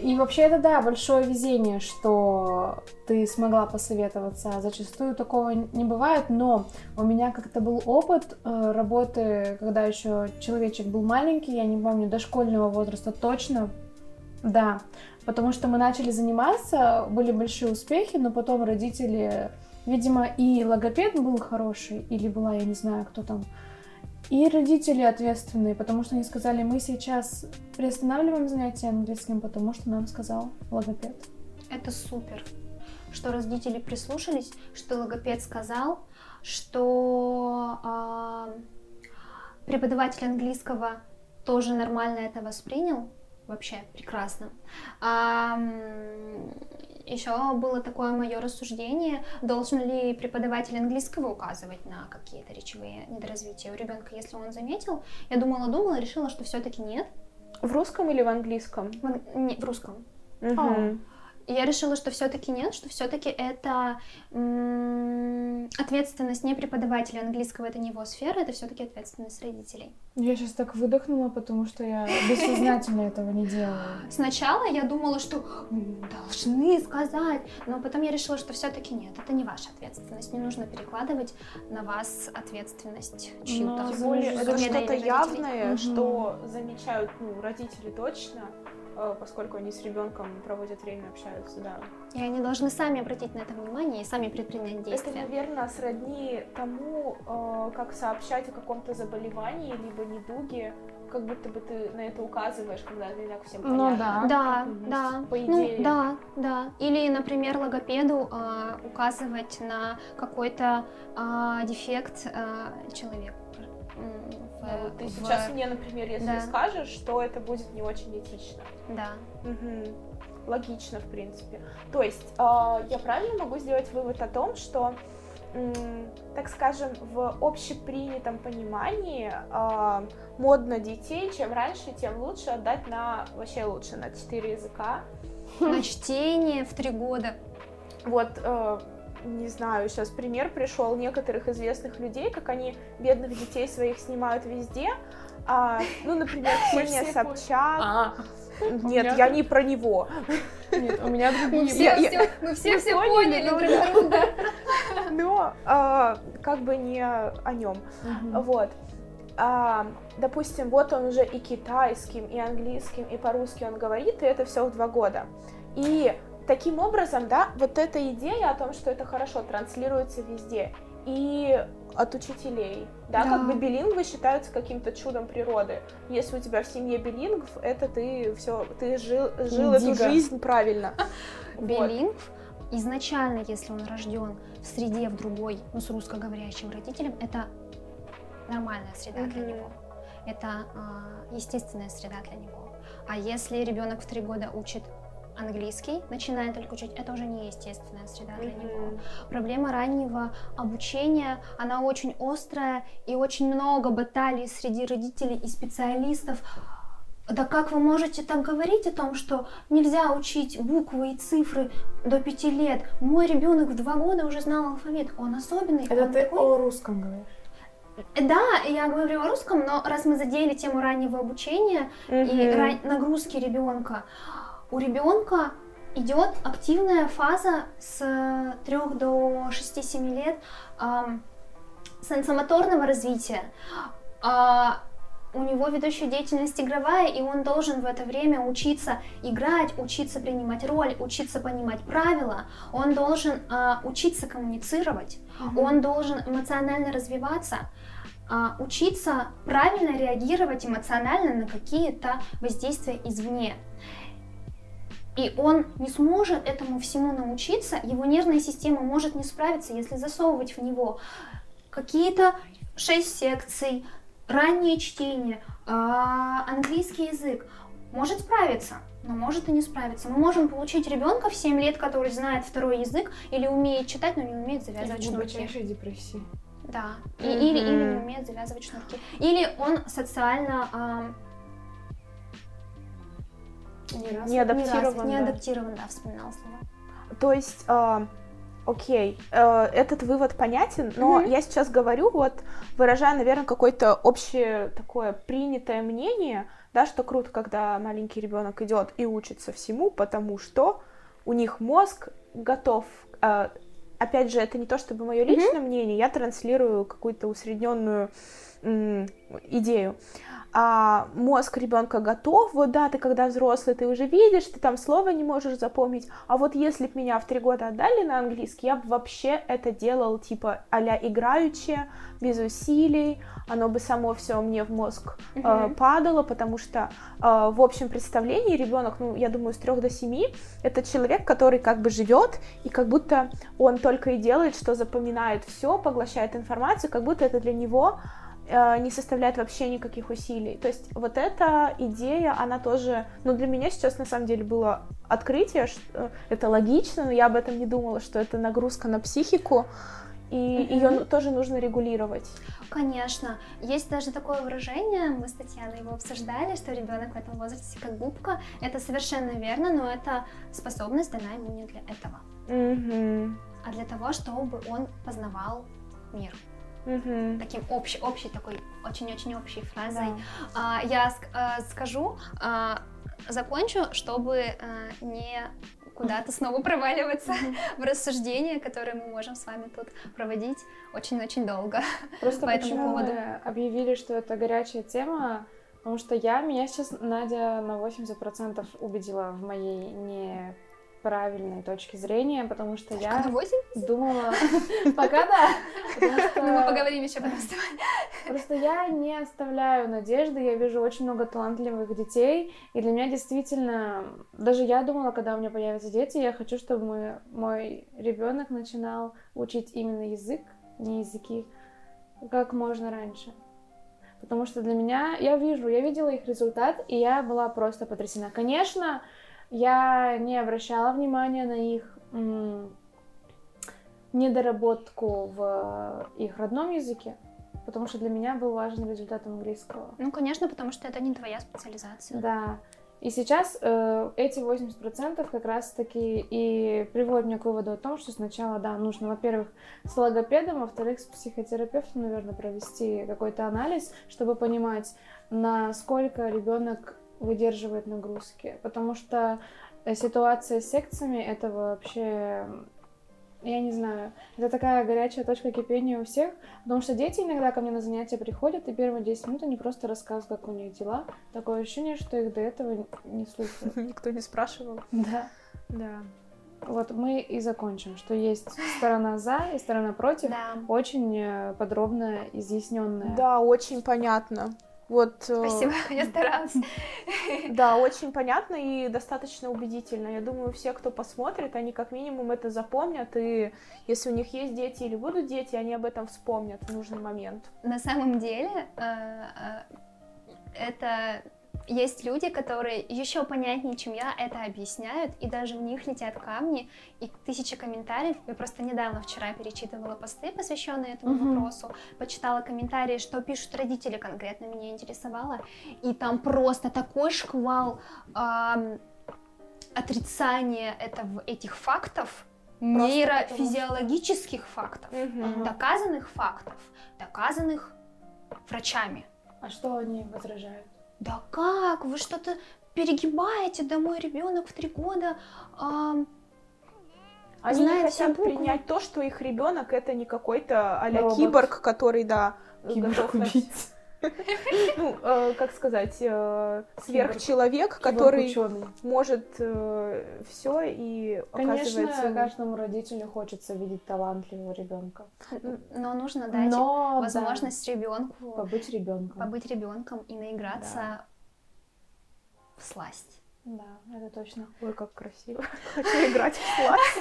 И вообще это, да, большое везение, что ты смогла посоветоваться. Зачастую такого не бывает, но у меня как-то был опыт э, работы, когда еще человечек был маленький, я не помню, дошкольного возраста точно, да, потому что мы начали заниматься, были большие успехи, но потом родители, видимо, и логопед был хороший, или была, я не знаю, кто там, и родители ответственные, потому что они сказали, мы сейчас приостанавливаем занятия английским, потому что нам сказал логопед. Это супер, что родители прислушались, что логопед сказал, что а, преподаватель английского тоже нормально это воспринял. Вообще прекрасно. Еще было такое мое рассуждение, должен ли преподаватель английского указывать на какие-то речевые недоразвития у ребенка, если он заметил. Я думала, думала, решила, что все-таки нет. В русском или в английском? В, не, в русском. Мгм. И я решила, что все-таки нет, что все-таки это м, ответственность не преподавателя английского, это не его сфера, это все-таки ответственность родителей. Я сейчас так выдохнула, потому что я бессознательно этого не делаю. Сначала я думала, что должны сказать, но потом я решила, что все-таки нет, это не ваша ответственность, не нужно перекладывать на вас ответственность чью-то. Тем более, это что-то явное, что замечают ну, родители точно. Э, поскольку они с ребенком проводят время, общаются, да. И они должны сами обратить на это внимание и сами предпринять Это, действия. наверное, сродни тому, э, как сообщать о каком-то заболевании либо недуге, как будто бы ты на это указываешь, когда ты так всем Ну понятно. да. Да, Есть, да. по Ну, идее. да, да. Или, например, логопеду а, указывать на какой-то а, дефект а, человека. Да, вот ты в- сейчас мне, например, если да. скажешь, что это будет не очень этично. Да. Мгм. Логично, в принципе. То есть, э, я правильно могу сделать вывод о том, что, м, так скажем, в общепринятом понимании э, модно детей, чем раньше, тем лучше отдать на, вообще лучше, на четыре языка. На чтение в три года. Вот, э, не знаю, сейчас пример пришел некоторых известных людей, как они бедных детей своих снимают везде. А, ну, например, Ксения Собчак. А, Нет, меня я не про него. нет, у меня другие. все- Я- я- мы все все поняли, поняли ну друг друга. но а, как бы не о нем. Вот. А, допустим, вот он уже и китайским, и английским, и по-русски он говорит, и это все в два года. И таким образом, да, вот эта идея о том, что это хорошо, транслируется везде. И от учителей, да, Да. как бы билингвы считаются каким-то чудом природы. Если у тебя в семье билингв, это ты все, ты жил, жил эту жизнь правильно. Билингв изначально, если он рожден в среде в другой, ну, с русскоговорящим родителем, это нормальная среда для него. Это а, естественная среда для него. А если ребенок в три года учит английский, начинает только учить, это уже не естественная среда для него. Проблема раннего обучения, она очень острая и очень много баталий среди родителей и специалистов. Да как вы можете так говорить о том, что нельзя учить буквы и цифры до пяти лет? Мой ребенок в два года уже знал алфавит, он особенный. Это он ты такой». о русском говоришь? Да, я говорю о русском, но раз мы задели тему раннего обучения и Мгм. ран- нагрузки ребенка, у ребенка идет активная фаза с 3 до 6-7 лет ам, сенсомоторного развития. А, у него ведущая деятельность игровая, и он должен в это время учиться играть, учиться принимать роль, учиться понимать правила, он должен а, учиться коммуницировать, он должен эмоционально развиваться, а, учиться правильно реагировать эмоционально на какие-то воздействия извне. И он не сможет этому всему научиться, его нервная система может не справиться, если засовывать в него какие-то шесть секций, раннее чтение, а, английский язык. Может справиться, но может и не справиться. Мы можем получить ребенка в 7 лет, который знает второй язык или умеет читать, но не умеет завязывать шнурки. депрессии. Да. И- или, или не умеет завязывать шнурки. Или он социально Не раз. Не не адаптирован. не да. адаптирован, да, вспоминала слово. То есть, э, окей, э, этот вывод понятен, но Мгм. я сейчас говорю, вот выражая, наверное, какое-то общее такое принятое мнение, да, что круто, когда маленький ребенок идет и учится всему, потому что у них мозг готов. э, опять же, это не то чтобы мое личное мнение, я транслирую какую-то усредненную м, идею. А мозг ребенка готов, вот да, ты когда взрослый, ты уже видишь, ты там слово не можешь запомнить, а вот если бы меня в три года отдали на английский, я бы вообще это делал типа а-ля играючи, без усилий, оно бы само все мне в мозг э, Мгм. падало, потому что э, в общем представлении ребенок, ну, я думаю, с трех до семи, это человек, который как бы живет, и как будто он только и делает, что запоминает все, поглощает информацию, как будто это для него не составляет вообще никаких усилий. То есть вот эта идея, она тоже, ну для меня сейчас на самом деле было открытие, что это логично, но я об этом не думала, что это нагрузка на психику, и ее тоже нужно регулировать. Конечно. Есть даже такое выражение, мы с Татьяной его обсуждали, что ребенок в этом возрасте как губка. Это совершенно верно, но это способность дана ему не для этого, Мгм. а для того, чтобы он познавал мир. Мгм. Таким общий, общей такой, очень-очень общей фразой. Да. А, я ск- а, скажу, а, закончу, чтобы а, не куда-то снова проваливаться в рассуждения, которые мы можем с вами тут проводить очень-очень долго. Просто По этому поводу. мы объявили, что это горячая тема, Потому что я, меня сейчас Надя на 80% убедила в моей неправильной точке зрения, потому что я На 8? думала... Пока да. Ну, мы поговорим еще потом с тобой. Просто я не оставляю надежды, я вижу очень много талантливых детей, и для меня действительно, даже я думала, когда у меня появятся дети, я хочу, чтобы мой ребенок начинал учить именно язык, не языки, как можно раньше. Потому что для меня, я вижу, я видела их результат, и я была просто потрясена. Конечно, я не обращала внимания на их недоработку в их родном языке, потому что для меня был важен результат английского. Ну, конечно, потому что это не твоя специализация. Да. И сейчас э, эти 80% как раз-таки и приводят меня к выводу о том, что сначала, да, нужно, во-первых, с логопедом, во-вторых, с психотерапевтом, наверное, провести какой-то анализ, чтобы понимать, насколько ребенок выдерживает нагрузки. Потому что э, ситуация с секциями это вообще я не знаю, это такая горячая точка кипения у всех, потому что дети иногда ко мне на занятия приходят, и первые 10 минут они просто рассказывают, как у них дела. Такое ощущение, что их до этого не слушают. Никто не спрашивал. Да. Да. Вот мы и закончим, что есть сторона за и сторона против, Да. очень э, подробно изъясненная. Да, очень понятно. Вот, э, Спасибо, я старалась. да, очень понятно и достаточно убедительно. Я думаю, все, кто посмотрит, они как минимум это запомнят, и если у них есть дети или будут дети, они об этом вспомнят в нужный момент. На самом деле, э, э, это есть люди, которые еще понятнее, чем я, это объясняют, и даже в них летят камни, и тысячи комментариев. Я просто недавно вчера перечитывала посты, посвященные этому Мгм. вопросу, почитала комментарии, что пишут родители, конкретно меня интересовало, и там просто такой шквал ам, отрицания этого, этих фактов, нейрофизиологических фактов, Мгм. доказанных фактов, доказанных врачами. А что они возражают? Да как? Вы что-то перегибаете? Да мой ребенок в три года. ам, Они не Знает все хотят буквы. принять то, что их ребенок это не какой-то а-ля Робот. киборг, который, да, готов на Киборг-убийца. Ну, э, как сказать, э, сверхчеловек, который может все и Конечно, оказывается... каждому родителю хочется видеть талантливого ребенка. Но нужно дать Но возможность да, ребенку побыть ребенком. побыть ребенком и наиграться в сласть. Да, это точно. Ой, как красиво. Хочу играть в сласть.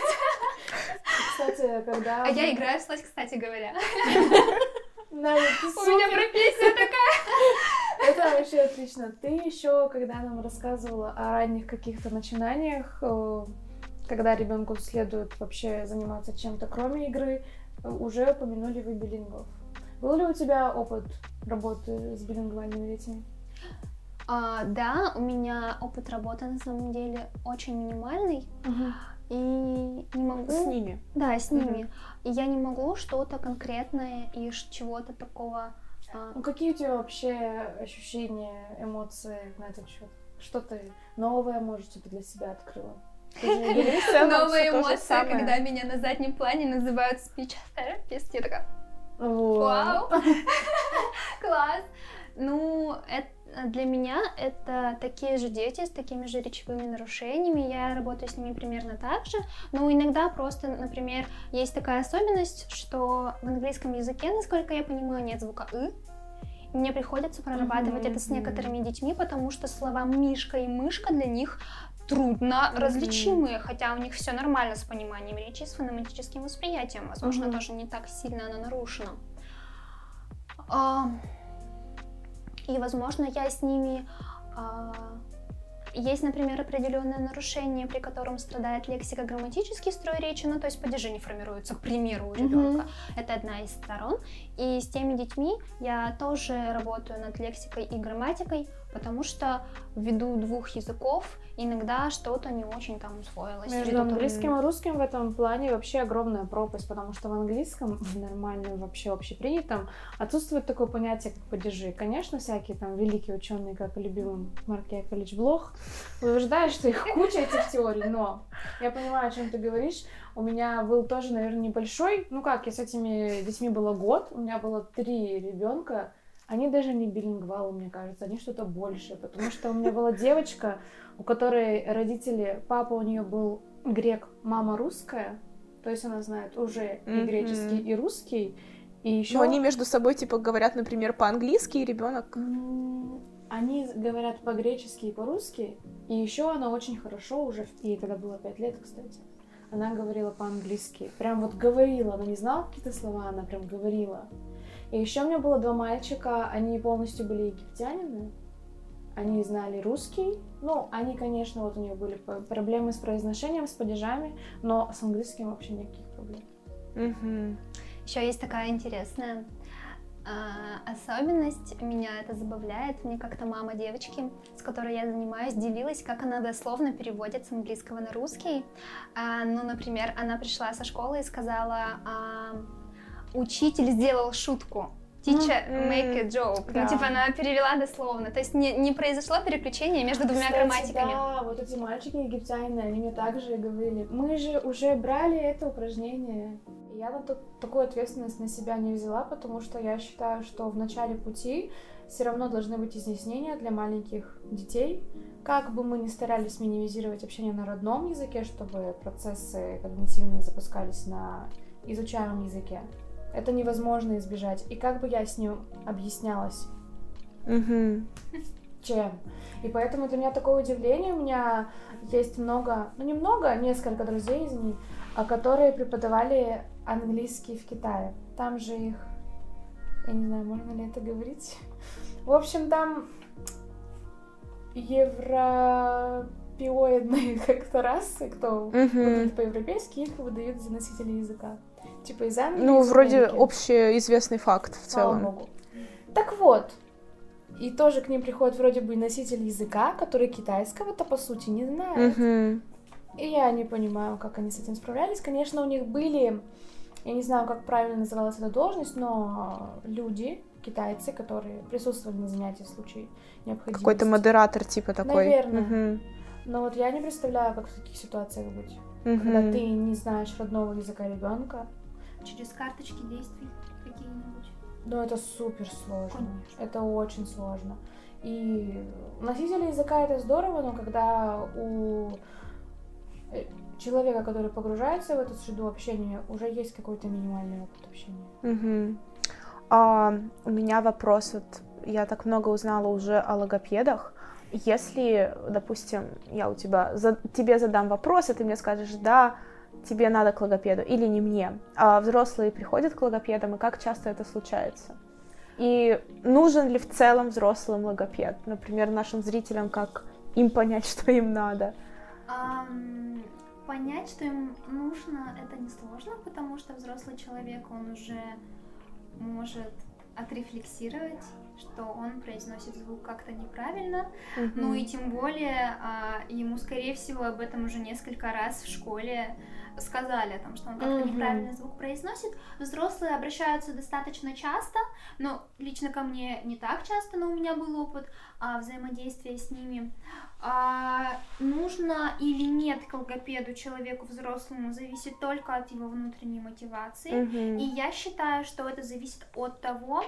Кстати, когда... А я играю в сласть, кстати говоря. Надя, ты У меня супер! профессия такая. Это вообще отлично. Ты еще, когда нам рассказывала о ранних каких-то начинаниях, э, когда ребенку следует вообще заниматься чем-то кроме игры, э, уже упомянули вы билингов. Был ли у тебя опыт работы с билингвальными детьми? А, да, у меня опыт работы на самом деле очень минимальный. И не могу... С ними. Да, с ними. И я не могу что-то конкретное и ш- чего-то такого... а, Ну, какие у тебя вообще ощущения, эмоции на этот счет? Что ты новое, может, что-то для себя открыла? Эмоция, самое. когда меня на заднем плане называют. Я такая, Вот. вау, класс. Ну, это, для меня это такие же дети с такими же речевыми нарушениями. Я работаю с ними примерно так же. Но иногда просто, например, есть такая особенность, что в английском языке, насколько я понимаю, нет звука «ы». И Мне приходится прорабатывать Мгм, это с некоторыми детьми, потому что слова «мишка» и «мышка» для них трудно Мгм. различимые, хотя у них все нормально с пониманием речи, с фонематическим восприятием. Возможно, Мгм. тоже не так сильно оно нарушено. А, И, возможно, я с ними... а, Есть, например, определенное нарушение, при котором страдает лексико-грамматический строй речи, ну, то есть падежи не формируются, к примеру, у ребенка. Это одна из сторон. И с теми детьми я тоже работаю над лексикой и грамматикой, потому что ввиду двух языков иногда что-то не очень там усвоилось. Между английским и русским в этом плане вообще огромная пропасть, потому что в английском, в нормальном, вообще общепринятом, отсутствует такое понятие, как падежи. Конечно, всякие там великие ученые, как и любимый Марк Яковлевич Блох, утверждают, что их куча этих теорий, но я понимаю, о чем ты говоришь. У меня был тоже, наверное, небольшой, ну как, я с этими детьми была год, у меня было три ребенка, Они даже не билингвалы, мне кажется, они что-то большее, потому что у меня была девочка, у которой родители, папа у нее был грек, мама русская, то есть она знает уже и греческий, и русский, и еще... Но они между собой, типа, говорят, например, по-английски, и ребенок... Они говорят по-гречески и по-русски, и еще она очень хорошо уже, ей тогда было пять лет, кстати, она говорила по-английски. Прям вот говорила, она не знала какие-то слова, она прям говорила. И еще у меня было два мальчика, они полностью были египтянины, они знали русский. Ну, они, конечно, вот у них были проблемы с произношением, с падежами, но с английским вообще никаких проблем. Угу. Еще есть такая интересная а, особенность, меня это забавляет. Мне как-то мама девочки, с которой я занимаюсь, делилась, как она дословно переводит с английского на русский. А, ну, например, она пришла со школы и сказала, а, учитель сделал шутку. Teacher make a joke. Да. Ну, типа, она перевела дословно. То есть не, не произошло переключение между двумя Кстати, грамматиками. Да, вот эти мальчики египтяне, они мне также говорили, мы же уже брали это упражнение. Я на то, такую ответственность на себя не взяла, потому что я считаю, что в начале пути все равно должны быть изъяснения для маленьких детей. Как бы мы ни старались минимизировать общение на родном языке, чтобы процессы когнитивные запускались на изучаемом языке, это невозможно избежать. И как бы я с ним объяснялась? Угу. Чем? И поэтому для меня такое удивление. У меня есть много, ну немного, несколько друзей из них, а которые преподавали английский в Китае. Там же их, я не знаю, можно ли это говорить. В общем, там европеоидные как-то расы, кто uh-huh. по-европейски, их выдают за носителей языка. Типа Англии. Ну, вроде общеизвестный факт в целом. Богу. Так вот, и тоже к ним приходит вроде бы носитель языка, который китайского-то по сути не знает. Uh-huh. И я не понимаю, как они с этим справлялись. Конечно, у них были, я не знаю, как правильно называлась эта должность, но люди, китайцы, которые присутствовали на занятии в случае необходимости. Какой-то модератор типа такой. Наверное. Угу. Но вот я не представляю, как в таких ситуациях быть. Угу. Когда ты не знаешь родного языка ребенка. Через карточки действий какие-нибудь. Ну, это супер сложно. Конечно. Это очень сложно. И носители языка это здорово, но когда у Э, человека, который погружается в эту среду общения, уже есть какой-то минимальный опыт общения. Угу. А, у меня вопрос, вот я так много узнала уже о логопедах. Если, допустим, я у тебя, за, тебе задам вопрос, и ты мне скажешь, да, тебе надо к логопеду, или не мне, а взрослые приходят к логопедам, и как часто это случается? И нужен ли в целом взрослым логопед? Например, нашим зрителям, как им понять, что им надо? Понять, что им нужно, это несложно, потому что взрослый человек, он уже может отрефлексировать, что он произносит звук как-то неправильно. Mm-hmm. Ну и тем более а, ему, скорее всего, об этом уже несколько раз в школе сказали о том, что он как-то mm-hmm. неправильно звук произносит. Взрослые обращаются достаточно часто, но лично ко мне не так часто, но у меня был опыт а, взаимодействия с ними. А, нужно или нет к логопеду человеку взрослому зависит только от его внутренней мотивации. Mm-hmm. И я считаю, что это зависит от того,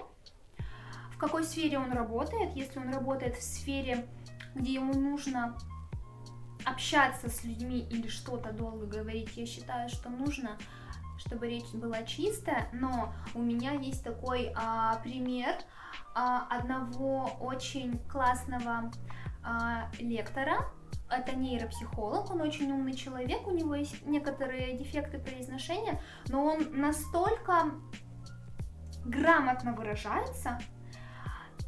какой сфере он работает. Если он работает в сфере, где ему нужно общаться с людьми или что-то долго говорить, я считаю, что нужно, чтобы речь была чистая, но у меня есть такой а, пример а, одного очень классного а, лектора, это нейропсихолог, он очень умный человек, у него есть некоторые дефекты произношения, но он настолько грамотно выражается,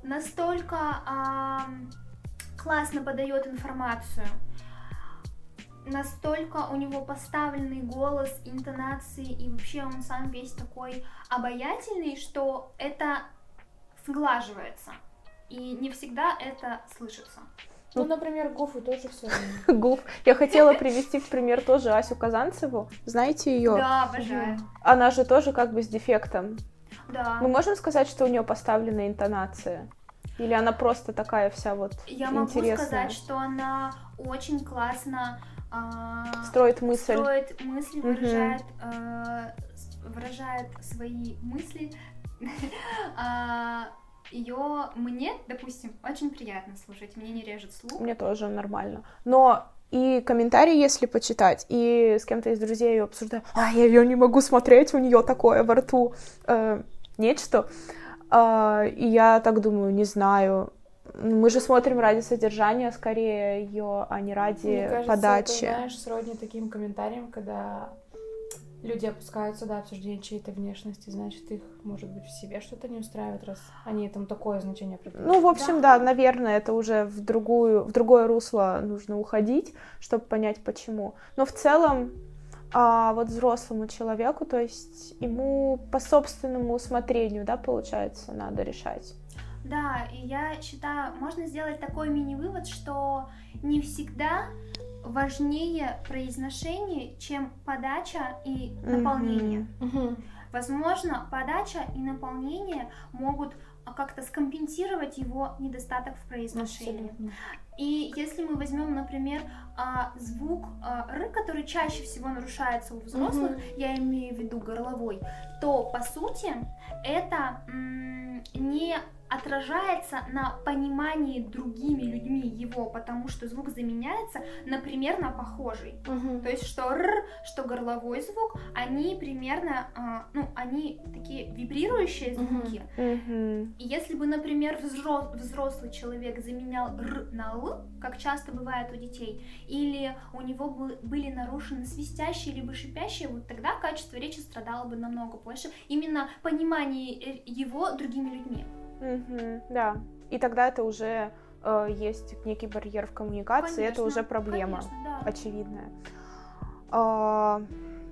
настолько а, классно подает информацию, настолько у него поставленный голос, интонации, и вообще он сам весь такой обаятельный, что это сглаживается. И не всегда это слышится. Ну, например, Гуфу тоже все Гуф. Я хотела привести в пример тоже Асю Казанцеву. Знаете ее? Да, обожаю. Она же тоже как бы с дефектом. Да. Мы можем сказать, что у нее поставлена интонация? Или она просто такая вся вот Я интересная? могу сказать, что она очень классно а, строит мысль. Строит мысли, угу. выражает, а, выражает свои мысли. а, ее мне, допустим, очень приятно слушать, мне не режет слух. Мне тоже нормально. Но и комментарии, если почитать, и с кем-то из друзей ее обсуждаю, а я ее не могу смотреть, у нее такое во рту э, нечто. Э, и я так думаю, не знаю. Мы же смотрим ради содержания скорее ее, а не ради Мне кажется, подачи. это, знаешь, сродни таким комментариям, когда люди опускаются до обсуждения чьей-то внешности, значит, их, может быть, в себе что-то не устраивает, раз они там такое значение придают. Ну, в общем, да. наверное, это уже в другую, в другое русло нужно уходить, чтобы понять, почему. Но в целом, а, вот взрослому человеку, то есть ему по собственному усмотрению, да, получается, надо решать. Да, и я считаю, можно сделать такой мини-вывод, что не всегда важнее произношение, чем подача и наполнение. Мгм. Возможно, подача и наполнение могут а, как-то скомпенсировать его недостаток в произношении. Абсолютно. И если мы возьмем, например, а, звук а, р, который чаще всего нарушается у взрослых, я имею в виду горловой, то по сути это м, не отражается на понимании другими людьми его, потому что звук заменяется, например, на похожий. Мгм. То есть что р, что горловой звук, они примерно, а, ну, они такие вибрирующие звуки. И если бы, например, взро- взрослый человек заменял р на л, как часто бывает у детей, или у него бы- были нарушены свистящие либо шипящие, вот тогда качество речи страдало бы намного больше. Именно понимание э, его другими людьми. Мгм, Да. И тогда это уже э, есть некий барьер в коммуникации, это Конечно, уже проблема Конечно, да. очевидная. А,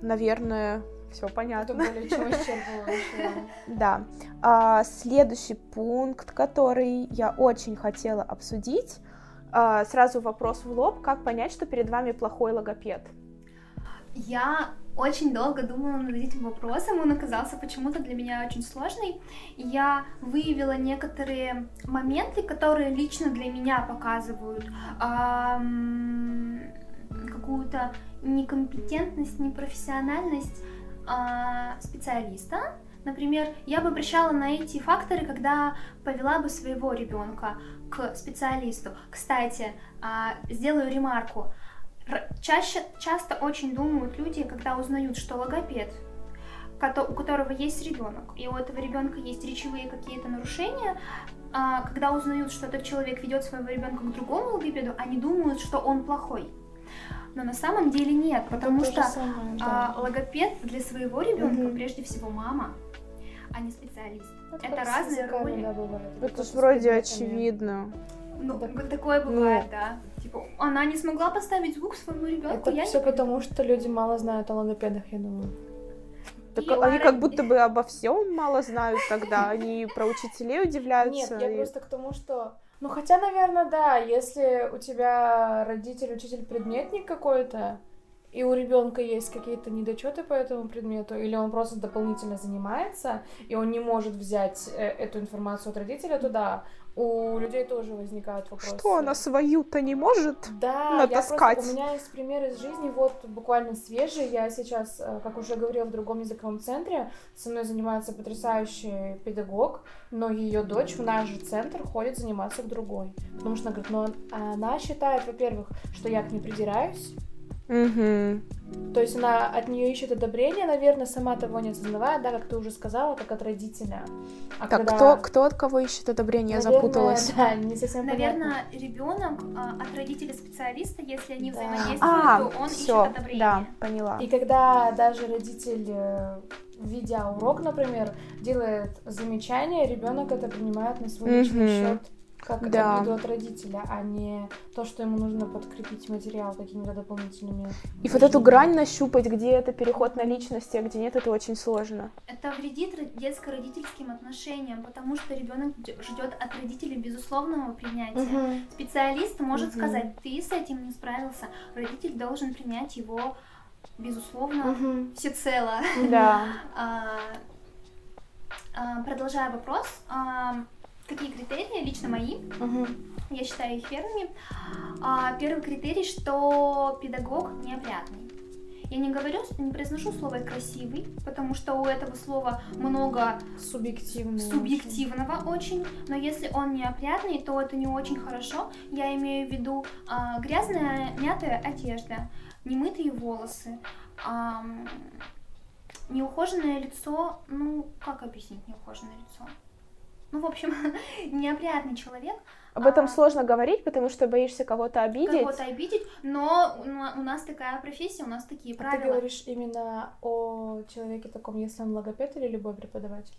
наверное, все Это понятно. более чем исчерпывающе. Да. А, следующий пункт, который я очень хотела обсудить. А, сразу вопрос в лоб: как понять, что перед вами плохой логопед? Я очень долго думала над этим вопросом, он оказался почему-то для меня очень сложный. Я выявила некоторые моменты, которые лично для меня показывают ам, какую-то некомпетентность, непрофессиональность а, специалиста. Например, я бы обращала на эти факторы, когда повела бы своего ребенка к специалисту. Кстати, а, сделаю ремарку. Чаще, часто очень думают люди, когда узнают, что логопед, у которого есть ребенок, и у этого ребенка есть речевые какие-то нарушения, а, когда узнают, что этот человек ведет своего ребенка к другому логопеду, они думают, что он плохой. Но на самом деле нет, потому То же что самое, а, да. логопед для своего ребенка Мгм. прежде всего мама, а не специалист. Это с разные роли. да, бывает. Это ж с вроде очевидно. Ну, вот такое бывает, да. Типа, она не смогла поставить звук своему ребенку, Это я все не потому, что люди мало знают о логопедах, я думаю. Так И они как будто бы обо всем мало знают тогда. Они про учителей Нет, удивляются. я и- просто к тому, что... Ну, хотя, наверное, да, если у тебя родитель, учитель, предметник какой-то, и у ребенка есть какие-то недочеты по этому предмету, или он просто дополнительно занимается, и он не может взять э, эту информацию от родителя, то да, у людей тоже возникают вопросы. Что она свою-то не может? Да, натаскать? я просто, у меня есть пример из жизни, вот буквально свежий. Я сейчас, э, как уже говорила, в другом языковом центре. Со мной занимается потрясающий педагог, но ее дочь в наш же центр ходит заниматься к другой. Потому что она говорит, он- она считает, во-первых, что я к ней придираюсь. Мгм. То есть она от нее ищет одобрение, наверное, сама того не осознавая, да, как ты уже сказала, как от родителя. А Так, когда- кто, кто от кого ищет одобрение? Я Наверное, запуталась. Да, не совсем понятно. Наверное, ребенок а, от родителя специалиста, если они Да. взаимодействуют, А, то он все, ищет одобрение. да, поняла. И когда даже родитель, э, ведя урок, например, делает замечание, ребенок это принимает на свой личный Мгм. счет как Да. обиду от родителя, а не то, что ему нужно подкрепить материал какими-то дополнительными. И вот эту грань нащупать, где это переход на личности, а где нет, это очень сложно. Это вредит ро- детско-родительским отношениям, потому что ребенок ждет от родителей безусловного принятия. Мгм. Специалист может Мгм. сказать, ты с этим не справился, родитель должен принять его безусловно Мгм. всецело. Да. А, а, Продолжая вопрос, а, какие критерии лично мои? Мгм. Я считаю их первыми. А, Первый критерий, что педагог неопрятный. Я не говорю, не произношу слово красивый, потому что у этого слова много Субъективно. субъективного очень, но если он неопрятный, то это не очень хорошо. Я имею в виду а, грязная, мятая одежда, немытые волосы, ам, неухоженное лицо, ну, как объяснить неухоженное лицо? Ну, в общем, неопрятный человек. Об этом а, сложно говорить, потому что боишься кого-то обидеть. Кого-то обидеть, но у на- у нас такая профессия, у нас такие А ты правила. говоришь именно о человеке таком, если он логопед или любой преподаватель?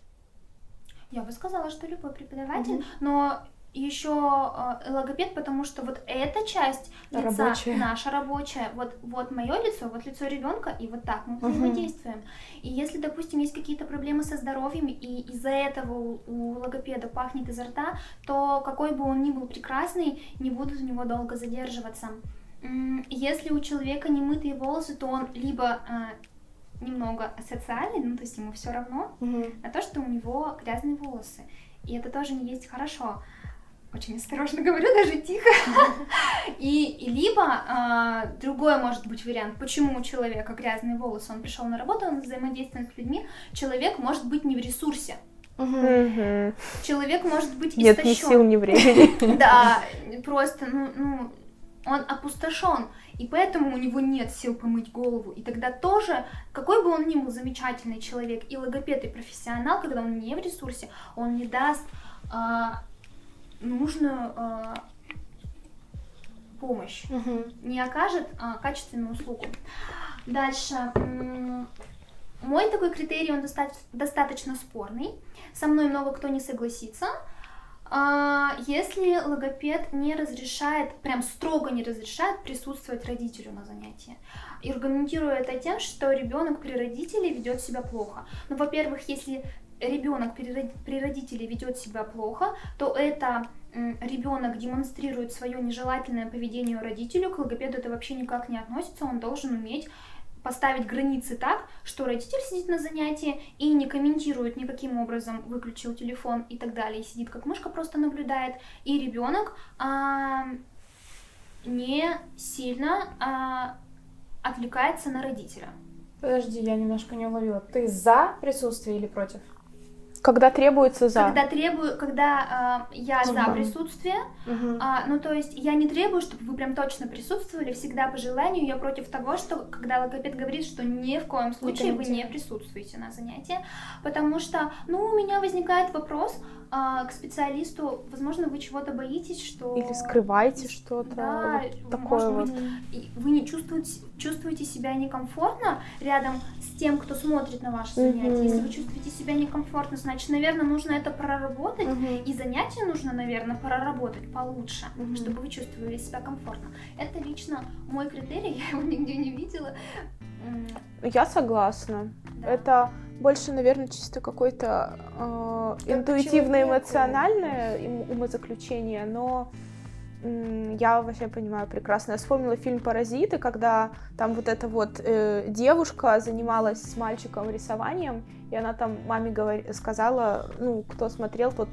Я бы сказала, что любой преподаватель, но еще э, логопед, потому что вот эта часть лица Рабочая. наша рабочая, вот вот мое лицо, вот лицо ребенка, и вот так мы взаимодействуем. И если, допустим, есть какие-то проблемы со здоровьем, и из-за этого у, у логопеда пахнет изо рта, то какой бы он ни был прекрасный, не будут у него долго задерживаться. Если у человека не мытые волосы, то он либо э, немного асоциальный, ну то есть ему все равно, на то, что у него грязные волосы. И это тоже не есть хорошо. Очень осторожно говорю, даже тихо. И, и либо а, другой может быть вариант, почему у человека грязные волосы, он пришел на работу, он взаимодействует с людьми, человек может быть не в ресурсе, человек может быть Нет ни истощен. сил, ни времени. Да, просто, ну, ну, он опустошен, и поэтому у него нет сил помыть голову. И тогда тоже, какой бы он ни был замечательный человек, и логопед, и профессионал, когда он не в ресурсе, он не даст а, нужную а, помощь, не окажет а, качественную услугу. Дальше. Мой такой критерий, он доста- достаточно спорный. Со мной много кто не согласится. А, Если логопед не разрешает, прям строго не разрешает присутствовать родителю на занятии. И аргументирую это тем, что ребенок при родителе ведет себя плохо. Ну, во-первых, если ребенок при роди- при родителе ведет себя плохо, то это ребенок демонстрирует свое нежелательное поведение родителю, к логопеду это вообще никак не относится, он должен уметь поставить границы так, что родитель сидит на занятии и не комментирует никаким образом, выключил телефон и так далее, и сидит как мышка, просто наблюдает, и ребенок а, не сильно а, отвлекается на родителя. Подожди, я немножко не уловила. Ты за присутствие или против? Когда требуется за. Когда требую, когда а, я за Мгм. присутствие, Мгм. А, ну, то есть я не требую, чтобы вы прям точно присутствовали, всегда по желанию. Я против того, что когда логопед говорит, что ни в коем случае вы не присутствуете на занятии, потому что, ну, у меня возникает вопрос а, к специалисту, возможно, вы чего-то боитесь, что... Или скрываете что-то. Да, вот такое может вот. быть, и вы не чувствуете, чувствуете себя некомфортно рядом с тем, кто смотрит на ваше занятие. Мгм. Если вы чувствуете себя некомфортно, значит, наверное, нужно это проработать. Мгм. И занятия нужно, наверное, проработать получше, Мгм. чтобы вы чувствовали себя комфортно. Это лично мой критерий, я его нигде не видела. Я согласна. да. Это больше, наверное, чисто какое-то э, интуитивно-эмоциональное умозаключение, но я вообще понимаю прекрасно. Я вспомнила фильм «Паразиты», когда там вот эта вот э, девушка занималась с мальчиком рисованием, и она там маме говори- сказала, ну, кто смотрел, тот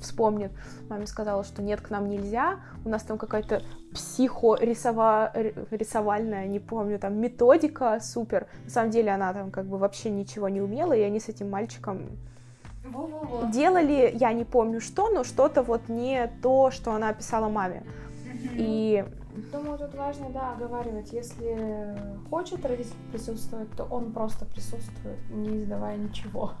вспомнит. Маме сказала, что нет, к нам нельзя, у нас там какая-то психо-рисовальная, не помню, там методика супер. На самом деле она там как бы вообще ничего не умела, и они с этим мальчиком Во-во-во. делали, я не помню что, но что-то вот не то, что она описала маме. И Думаю, тут важно, да, оговаривать. Если хочет родитель присутствовать, то он просто присутствует, не издавая ничего.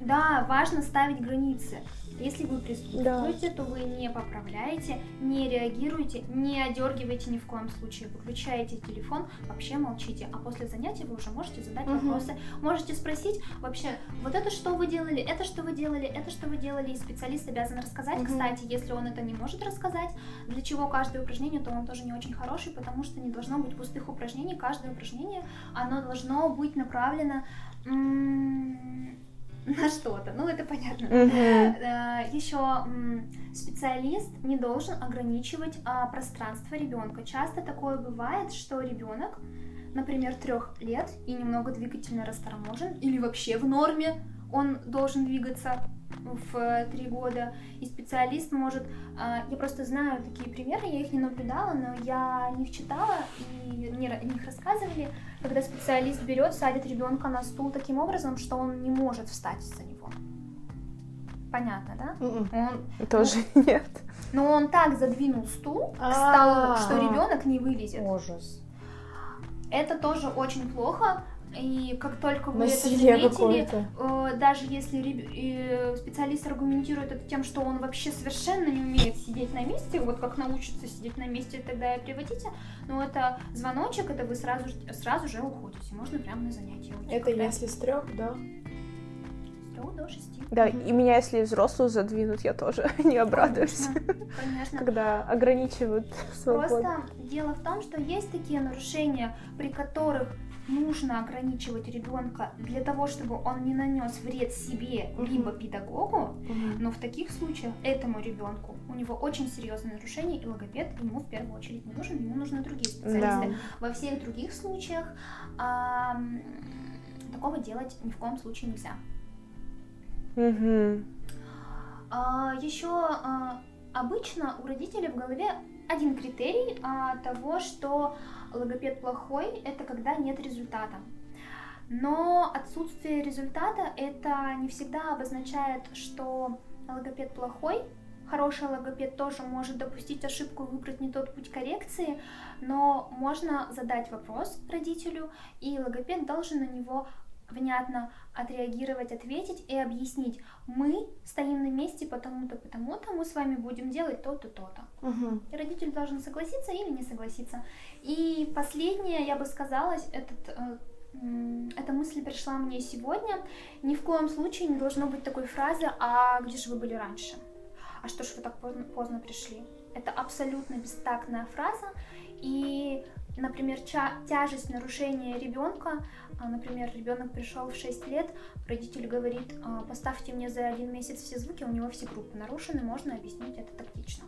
Да, важно ставить границы. Если вы присутствуете, то вы не поправляете, не реагируете, не одергиваете ни в коем случае. Выключаете телефон, вообще молчите. А после занятия вы уже можете задать Мгм. вопросы. Можете спросить вообще, вот это что вы делали, это что вы делали, это что вы делали. И специалист обязан рассказать. Мгм. Кстати, если он это не может рассказать, для чего каждое упражнение, то он тоже не очень хороший, потому что не должно быть пустых упражнений. Каждое упражнение, оно должно быть направлено на что-то. Ну, это понятно. Мгм. Еще специалист не должен ограничивать а, пространство ребенка. Часто такое бывает, что ребенок, например, трех лет и немного двигательно расторможен, или вообще в норме он должен двигаться в три года, и специалист может, а, я просто знаю такие примеры, я их не наблюдала, но я них читала и мне о них рассказывали, когда специалист берет, садит ребенка на стул таким образом, что он не может встать за него. Понятно, да? Мгм. Он, Тоже нет. но он так задвинул стул к А. столу, что ребенок не вылезет. Ужас. Это тоже очень плохо. И как только вы Насилие это заметили, э, даже если э, специалист аргументирует это тем, что он вообще совершенно не умеет сидеть на месте, вот как научится сидеть на месте, тогда и приводите. Но это звоночек, это вы сразу, сразу же уходите. Можно прямо на занятия уйти. Это когда если с трех, да? с до шести. Да, и меня, если взрослую задвинут, я тоже не обрадуюсь, Конечно, Конечно. когда ограничивают свободу. Просто дело в том, что есть такие нарушения, при которых нужно ограничивать ребенка для того, чтобы он не нанес вред себе либо педагогу, но в таких случаях этому ребенку у него очень серьезное нарушение, и логопед ему в первую очередь не нужен, ему нужны другие специалисты. Во всех других случаях ам, такого делать ни в коем случае нельзя. Мгм. А, еще а, обычно у родителей в голове один критерий а, того, что логопед плохой, это когда нет результата. Но отсутствие результата это не всегда обозначает, что логопед плохой. Хороший логопед тоже может допустить ошибку, выбрать не тот путь коррекции, но можно задать вопрос родителю, и логопед должен на него внятно отреагировать, ответить и объяснить. Мы стоим на месте потому-то, потому-то, мы с вами будем делать то-то, то-то. И родитель должен согласиться или не согласиться. И последнее, я бы сказала, этот, э, эта мысль пришла мне сегодня. Ни в коем случае не должно быть такой фразы «А где же вы были раньше?» «А что ж вы так поздно, поздно пришли?» Это абсолютно бестактная фраза. И, например, тяжесть нарушения ребенка, а, например, ребенок пришел в 6 лет, родитель говорит, «А, поставьте мне за один месяц все звуки, у него все группы нарушены, можно объяснить это тактично.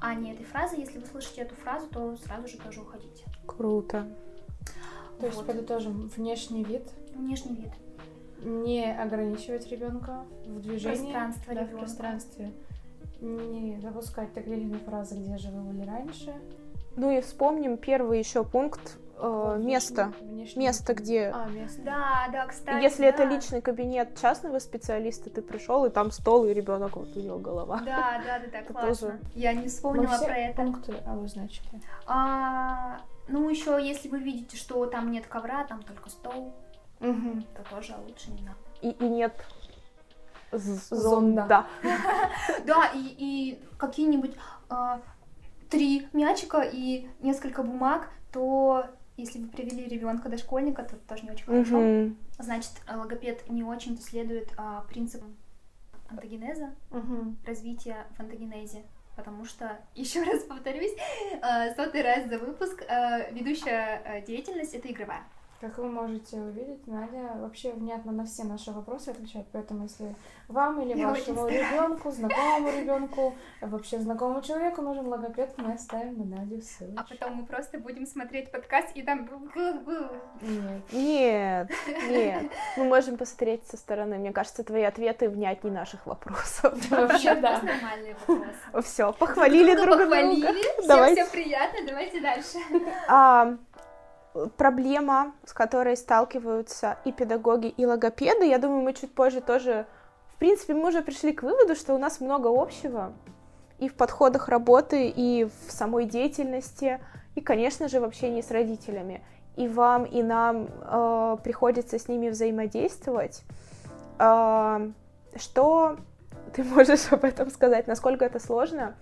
А не этой фразы, если вы слышите эту фразу, то сразу же тоже уходите. Круто. То есть Вот. подытожим, внешний вид, Внешний вид. не ограничивать ребенка в движении, Пространство да, в пространстве, не допускать тактильные фразы, где же вы были раньше. Ну и вспомним первый еще пункт э, место. внешний- Место, где А, место. Да, да, кстати. Если это да. личный кабинет частного специалиста, ты пришел, и там стол, и ребенок, вот у него голова. Да, да, да, да, Это классно. тоже- Я не Мы вспомнила все про это. пункты обозначили. А, ну, еще, если вы видите, что там нет ковра, там только стол, Мгм. то тоже лучше не надо. И, и нет зонда. Да, и, и какие-нибудь а, три мячика и несколько бумаг, то если вы привели ребенка дошкольника, то это тоже не очень хорошо. Мгм. Значит, э, логопед не очень-то следует а, принципам антогенеза, Мгм. развития в антогенезе. Потому что, еще раз повторюсь, э, сотый раз за выпуск, э, ведущая деятельность это игровая. Как вы можете увидеть, Надя вообще внятно на все наши вопросы отвечает, поэтому если вам или Я вашему ребенку, знакомому ребенку, вообще знакомому человеку нужен логопед, мы оставим на Надю ссылочку. А потом мы просто будем смотреть подкаст и там... Нет. Нет, нет. Мы можем посмотреть со стороны. Мне кажется, твои ответы внятней наших вопросов. Вообще, да. нормальные вопросы. Все, похвалили друг друга. похвалили, всем все приятно, давайте дальше. Проблема, с которой сталкиваются и педагоги, и логопеды, я думаю, мы чуть позже тоже... В принципе, мы уже пришли к выводу, что у нас много общего и в подходах работы, и в самой деятельности, и, конечно же, в общении с родителями. И вам, и нам э, приходится с ними взаимодействовать. А, что ты можешь об этом сказать? Насколько это сложно?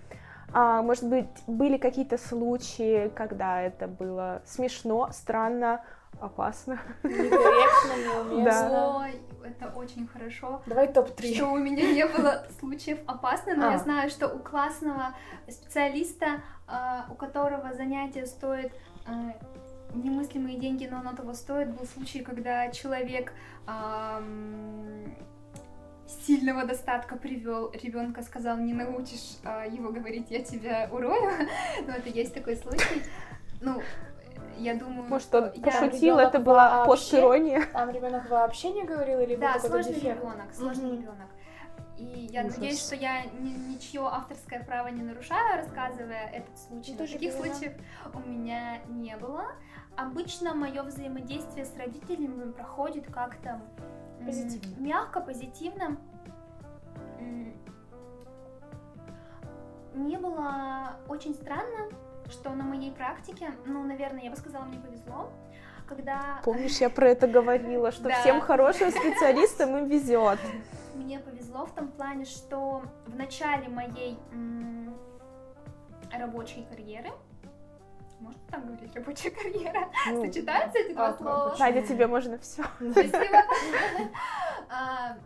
А, может быть, были какие-то случаи, когда это было смешно, странно, опасно? Некорректно, неуместно. Ой, это очень хорошо. Давай топ-3. Что у меня не было случаев опасно, но А. я знаю, что у классного специалиста, а, у которого занятие стоит а, немыслимые деньги, но оно того стоит, был случай, когда человек сильного достатка привел ребенка, сказал, не научишь а, его говорить, я тебя урою. Ну, это есть такой случай. Ну, я думаю, Может, он я- пошутил, это была постирония? Там ребенок вообще не говорил или был Да, какой-то сложный дефект? ребенок, сложный ребенок. И я Ужас. надеюсь, что я ни- ничье авторское право не нарушаю, рассказывая этот случай. Но тоже таких поняла. случаев у меня не было. Обычно мое взаимодействие с родителями проходит как-то м, Позитивно. мягко, позитивно. М, Мне было очень странно, что на моей практике, ну, наверное, я бы сказала, мне повезло, когда Помнишь, я про это говорила, что Да. всем хорошим специалистам им везет. Мне повезло в том плане, что в начале моей м, рабочей карьеры, можно так говорить, рабочая карьера, Ну, сочетаются эти два а, слова? почему? Надя, тебе можно все. Спасибо. А,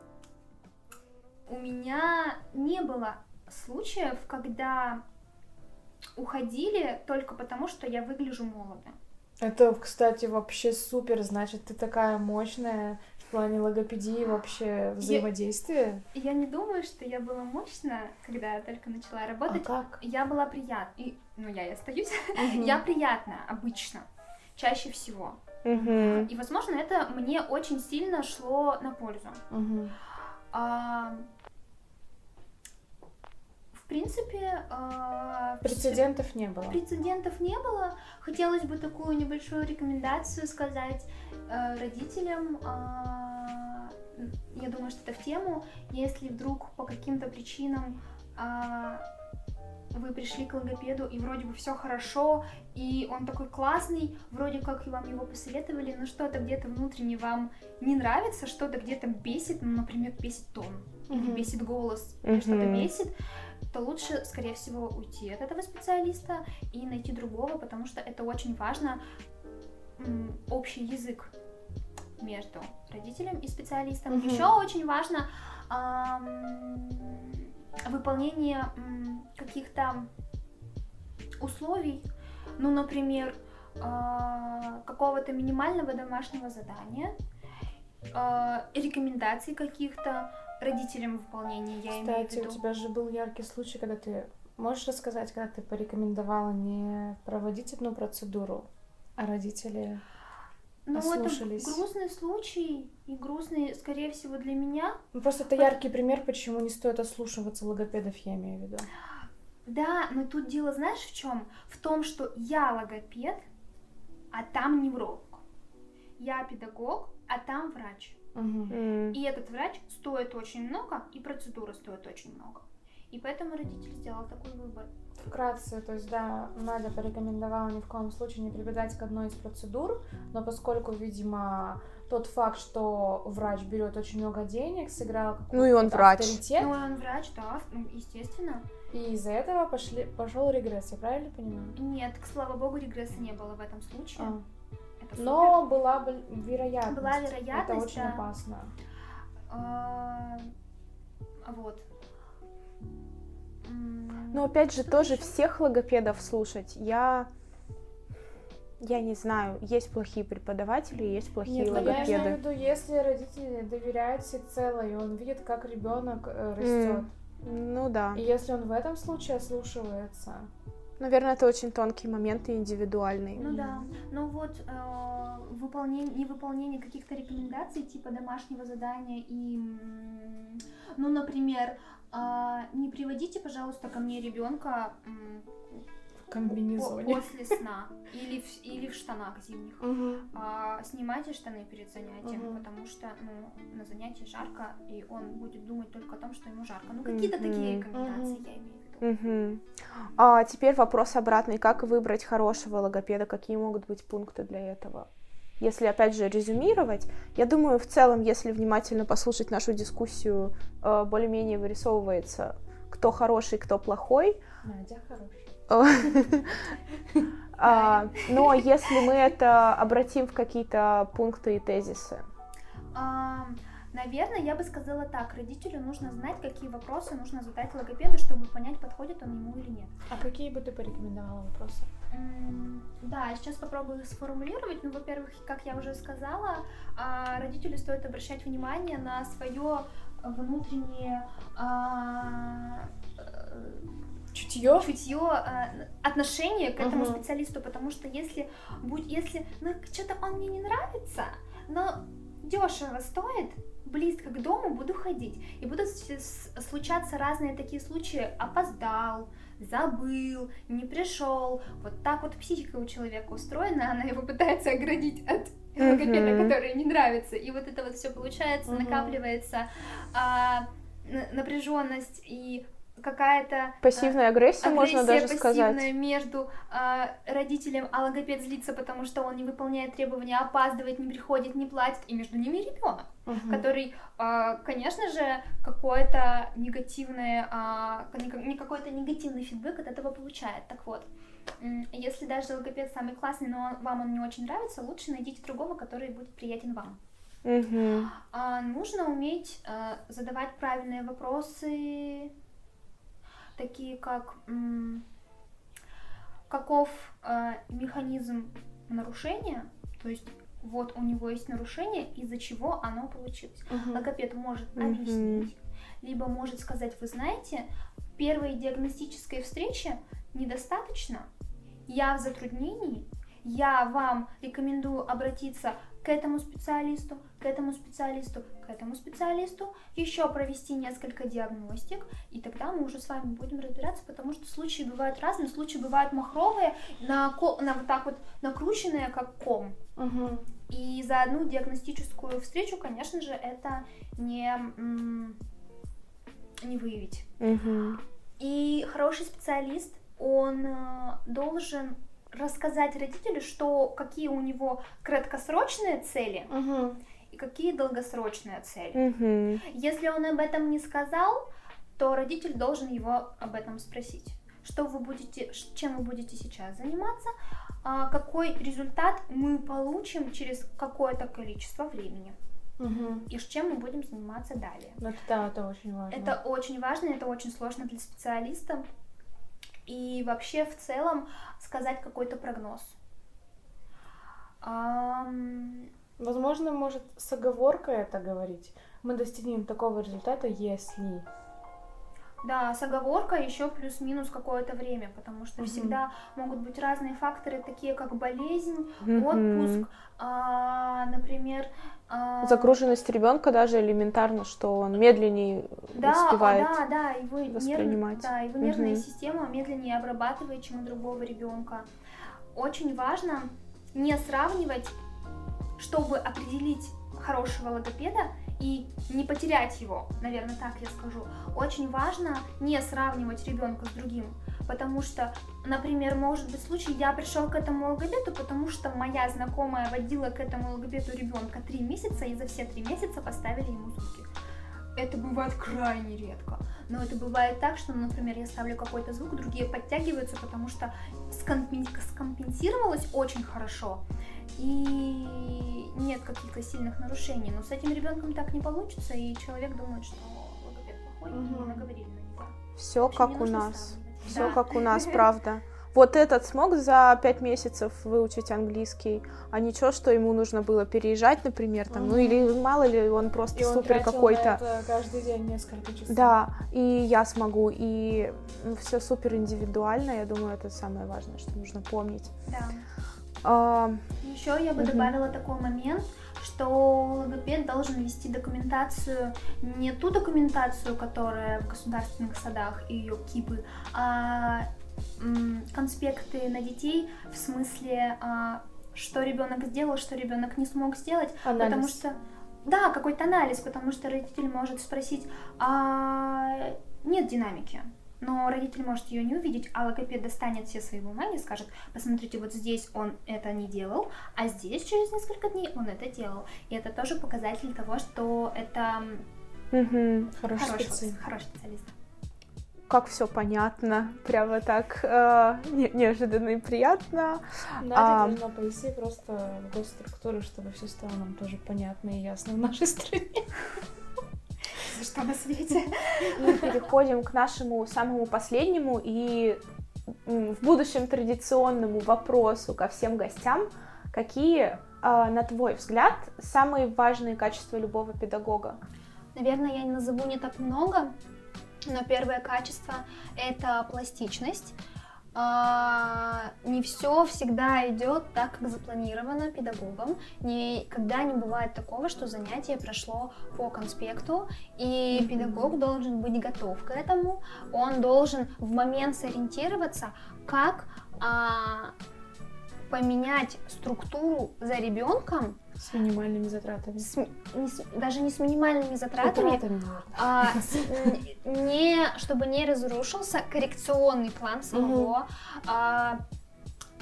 У меня не было случаев, когда уходили только потому, что я выгляжу молодо. Это, кстати, вообще супер. Значит, ты такая мощная плане логопедии вообще взаимодействия. И Я не думаю, что я была мощна, когда я только начала А работать. как? Я была приятна. И, ну, я и остаюсь. Мгм. Я приятная обычно, чаще всего. Мгм. И, возможно, это мне очень сильно шло на пользу. Мгм. А, в принципе, а, Прецедентов не было. прецедентов не было. Хотелось бы такую небольшую рекомендацию сказать э, родителям. а, я думаю, что это в тему. Если вдруг по каким-то причинам а, вы пришли к логопеду, и вроде бы все хорошо, и он такой классный, вроде как и вам его посоветовали, но что-то где-то внутренне вам не нравится, что-то где-то бесит, ну, например, бесит тон, или Мгм. бесит голос, или что-то бесит, то лучше, скорее всего, уйти от этого специалиста и найти другого, потому что это очень важно, общий язык между родителем и специалистом. Мгм. Еще очень важно ам, выполнение каких-то условий, ну, например, а, какого-то минимального домашнего задания, а, рекомендаций каких-то родителям выполнения, я имею в Кстати, у виду. тебя же был яркий случай, когда ты... Можешь рассказать, когда ты порекомендовала не проводить одну процедуру, а родители... Ну, это ослушались. грустный случай, и грустный, скорее всего, для меня. Ну, просто это яркий пример, почему не стоит ослушиваться логопедов, я имею в виду. Да, но тут дело знаешь в чем? В том, что я логопед, а там невролог. Я педагог, а там врач. И этот врач стоит очень много, и процедура стоит очень много. И поэтому родитель сделал такой выбор. Вкратце, то есть, да, Надя порекомендовала ни в коем случае не прибегать к одной из процедур, но поскольку, видимо, тот факт, что врач берет очень много денег, сыграл какой-то Ну и он врач. авторитет, Ну, он врач, да, ну, естественно. и из-за этого пошли, пошел регресс, я правильно понимаю? Нет, к слава богу, регресса не было в этом случае. А. Супер. Но была бы вероятность. Была вероятность, Это очень да. опасно. А, Вот. Но опять же, что тоже ещё? всех логопедов слушать. Я... Я не знаю, есть плохие преподаватели, есть плохие Нет, ну, я имею в логопеды. виду, если родители доверяют всецело, и он видит, как ребенок растет. Ну да. И если он в этом случае ослушивается, Наверное, это очень тонкий момент и индивидуальный. Ну да. Ну вот э, выполнение, невыполнение каких-то рекомендаций типа домашнего задания и, ну, например, а, не приводите, пожалуйста, ко мне ребенка в комбинезоне. после сна или в, или в штанах зимних. Мгм. А, снимайте штаны перед занятием, Мгм. потому что ну, на занятии жарко, и он будет думать только о том, что ему жарко. Ну, какие-то Мгм. такие рекомендации Мгм. я имею Мгм. А теперь вопрос обратный. Как выбрать хорошего логопеда? Какие могут быть пункты для этого? Если, опять же, резюмировать, я думаю, в целом, если внимательно послушать нашу дискуссию, э, более-менее вырисовывается, кто хороший, кто плохой. Надя. А, Но если мы это обратим в какие-то пункты и тезисы. Наверное, я бы сказала так. Родителю нужно знать, какие вопросы нужно задать логопеду, чтобы понять, подходит он ему или нет. А какие бы ты порекомендовала вопросы? Да, сейчас попробую их сформулировать. Ну, во-первых, как я уже сказала, а, родителю стоит обращать внимание на свое внутреннее а, э, Чутье? чутье, а, отношение к этому Мгм. специалисту, потому что если будь, если, ну, что-то он мне не нравится, но дешево стоит, близко к дому буду ходить. И будут случаться разные такие случаи. Опоздал, забыл, не пришел. Вот так вот психика у человека устроена, она его пытается оградить от логопеда, mm-hmm. который не нравится. И вот это вот все получается, mm-hmm. накапливается а, напряженность и какая-то пассивная агрессия, агрессия можно даже сказать. между э, родителем, а логопед злится, потому что он не выполняет требования, опаздывает, не приходит, не платит, и между ними ребенок, угу. который, э, конечно же, какое-то негативное, э, какой-то негативный фидбэк от этого получает. Так вот, если даже логопед самый классный, но вам он не очень нравится, лучше найдите другого, который будет приятен вам. Угу. А, нужно уметь а, задавать правильные вопросы, такие как каков э, механизм нарушения, то есть вот у него есть нарушение, из-за чего оно получилось. Uh-huh. Логопед может uh-huh. объяснить, либо может сказать, вы знаете, первой диагностической встречи недостаточно, я в затруднении, я вам рекомендую обратиться к этому специалисту, к этому специалисту, к этому специалисту, еще провести несколько диагностик, и тогда мы уже с вами будем разбираться, потому что случаи бывают разные, случаи бывают махровые, на, на вот так вот накрученные, как ком. Угу. И за одну диагностическую встречу, конечно же, это не, не выявить. Угу. И хороший специалист, он э, должен рассказать родителю, что какие у него краткосрочные цели угу. и какие долгосрочные цели. Угу. Если он об этом не сказал, то родитель должен его об этом спросить. Что вы будете, чем вы будете сейчас заниматься, а какой результат мы получим через какое-то количество времени. Угу. И с чем мы будем заниматься далее. Это, да, это очень важно. Это очень важно, это очень сложно для специалиста, и вообще в целом сказать какой-то прогноз. Возможно, может с оговоркой это говорить. Мы достигнем такого результата, если да, с оговоркой еще плюс-минус какое-то время, потому что угу. всегда могут быть разные факторы, такие как болезнь, угу. отпуск, а, например. А... Загруженность ребенка даже элементарно, что он медленнее да, успевает да, да, его воспринимать. Нерв... Да, его угу. нервная система медленнее обрабатывает, чем у другого ребенка. Очень важно не сравнивать, чтобы определить хорошего логопеда, и не потерять его, наверное, так я скажу. Очень важно не сравнивать ребенка с другим, потому что, например, может быть случай, я пришел к этому логопеду, потому что моя знакомая водила к этому логопеду ребенка три месяца, и за все три месяца поставили ему звуки. Это бывает крайне редко. Но это бывает так, что, например, я ставлю какой-то звук, другие подтягиваются, потому что скомпенсировалось очень хорошо и нет каких-то сильных нарушений. Но с этим ребенком так не получится, и человек думает, что логопед плохой, угу. и наговорили на него. Все как у нас. Все да. как у нас, правда. Вот этот смог за пять месяцев выучить английский, а ничего, что ему нужно было переезжать, например, там, угу. ну или мало ли он просто и супер какой-то. каждый день несколько часов. Да, и я смогу, и ну, все супер индивидуально, я думаю, это самое важное, что нужно помнить. Да. А... Еще я бы угу. добавила такой момент, что логопед должен вести документацию, не ту документацию, которая в государственных садах и ее кипы, а конспекты на детей в смысле, а, что ребенок сделал, что ребенок не смог сделать, анализ. потому что да, какой-то анализ, потому что родитель может спросить, а нет динамики, но родитель может ее не увидеть, а логопед достанет все свои бумаги и скажет, посмотрите, вот здесь он это не делал, а здесь через несколько дней он это делал. И это тоже показатель того, что это угу, хороший, хороший, специалист. хороший специалист. Как все понятно, прямо так э, не, неожиданно и приятно. Да, а, нужно пойти просто в госструктуры, чтобы все стало нам тоже понятно и ясно в нашей стране за что на свете. И переходим к нашему самому последнему и в будущем традиционному вопросу ко всем гостям. Какие, а, на твой взгляд, самые важные качества любого педагога? Наверное, я не назову не так много, но первое качество — это пластичность. А, не все всегда идет так, как запланировано педагогом. Никогда не бывает такого, что занятие прошло по конспекту, и педагог должен быть готов к этому. Он должен в момент сориентироваться, как а, поменять структуру за ребенком С минимальными затратами. с не с- даже не с минимальными затратами, наверное. а, с- не, чтобы не разрушился коррекционный план самого а,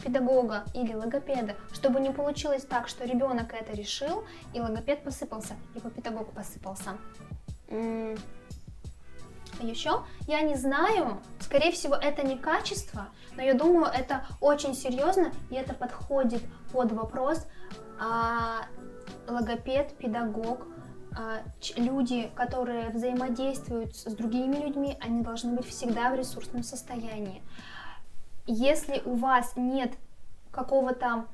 педагога или логопеда, чтобы не получилось так, что ребенок это решил, и логопед посыпался, либо педагог посыпался. Еще я не знаю, скорее всего, это не качество, но я думаю, это очень серьезно, и это подходит под вопрос а, логопед, педагог, а, люди, которые взаимодействуют с другими людьми, они должны быть всегда в ресурсном состоянии. Если у вас нет какого-то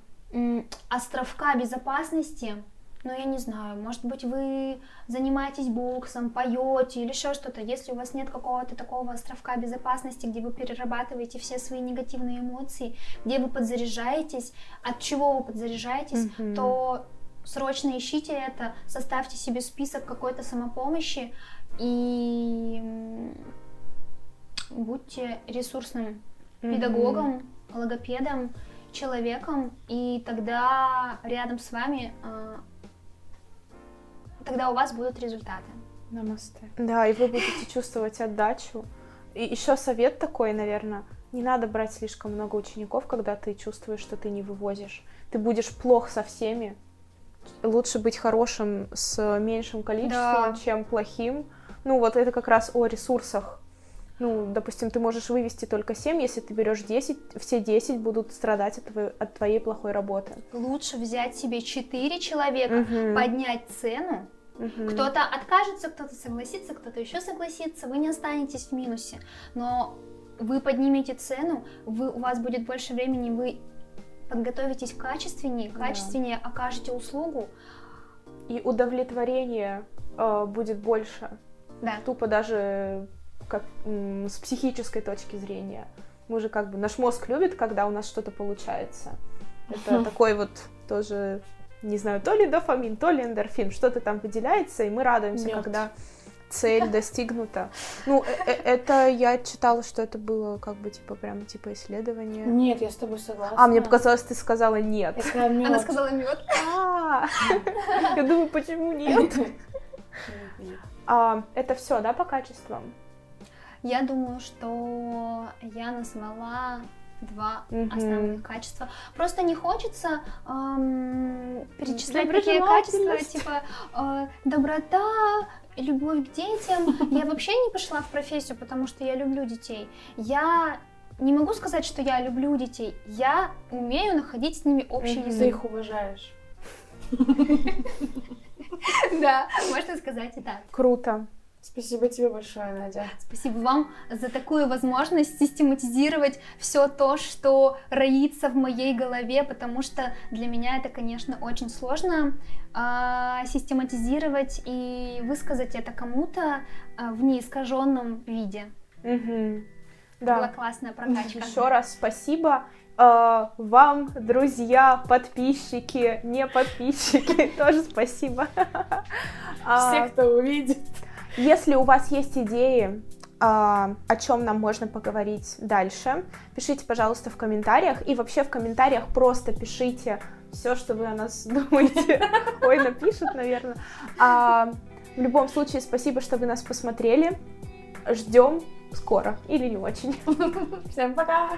островка безопасности, ну я не знаю, может быть вы занимаетесь боксом, поете или еще что-то, если у вас нет какого-то такого островка безопасности, где вы перерабатываете все свои негативные эмоции, где вы подзаряжаетесь, от чего вы подзаряжаетесь, Мгм. то срочно ищите это, составьте себе список какой-то самопомощи и будьте ресурсным педагогом, логопедом, человеком, и тогда рядом с вами, а, тогда у вас будут результаты. Намасте. Да, и вы будете чувствовать отдачу. И еще совет такой, наверное, не надо брать слишком много учеников, когда ты чувствуешь, что ты не вывозишь. Ты будешь плох со всеми. Лучше быть хорошим с меньшим количеством, Да. чем плохим. Ну, вот это как раз о ресурсах. Ну, допустим, ты можешь вывести только 7, если ты берешь 10, все 10 будут страдать от твоей, от твоей плохой работы. Лучше взять себе 4 человека, Мгм. поднять цену. Мгм. Кто-то откажется, кто-то согласится, кто-то еще согласится, вы не останетесь в минусе. Но вы поднимете цену, вы, у вас будет больше времени, вы подготовитесь качественнее, Да. качественнее окажете услугу. И удовлетворение э, будет больше. Да. Тупо даже как м, с психической точки зрения. Мы же как бы наш мозг любит, когда у нас что-то получается. Это такой вот тоже, не знаю, то ли дофамин, то ли эндорфин, что-то там выделяется, и мы радуемся, Мёд. когда цель достигнута. Ну, э- э- это я читала, что это было как бы типа прям типа исследование. Нет, я с тобой согласна. А, мне показалось, ты сказала нет. Я сказала, мёд. Она сказала мед. А, Я думаю, почему нет? А, Это все, да, по качествам? Я думаю, что я назвала два Мгм. основных качества. Просто не хочется эм, перечислять такие качества, типа э, доброта, любовь к детям. Я вообще не пошла в профессию, потому что я люблю детей. Я не могу сказать, что я люблю детей. Я умею находить с ними общий Мгм. Ты язык. их уважаешь. Да, можно сказать и так. Круто. Спасибо тебе большое, Надя. Спасибо вам за такую возможность систематизировать все то, что роится в моей голове, потому что для меня это, конечно, очень сложно а, систематизировать и высказать это кому-то а, в неискаженном виде. Была Да. классная прокачка. Еще раз спасибо э, вам, друзья, подписчики, не подписчики, тоже спасибо. А, Все, кто увидит. Если у вас есть идеи, а, о чем нам можно поговорить дальше, пишите, пожалуйста, в комментариях. И вообще в комментариях просто пишите все, что вы о нас думаете. Ой, напишут, наверное. А, в любом случае, спасибо, что вы нас посмотрели. Ждем скоро или не очень. Всем пока!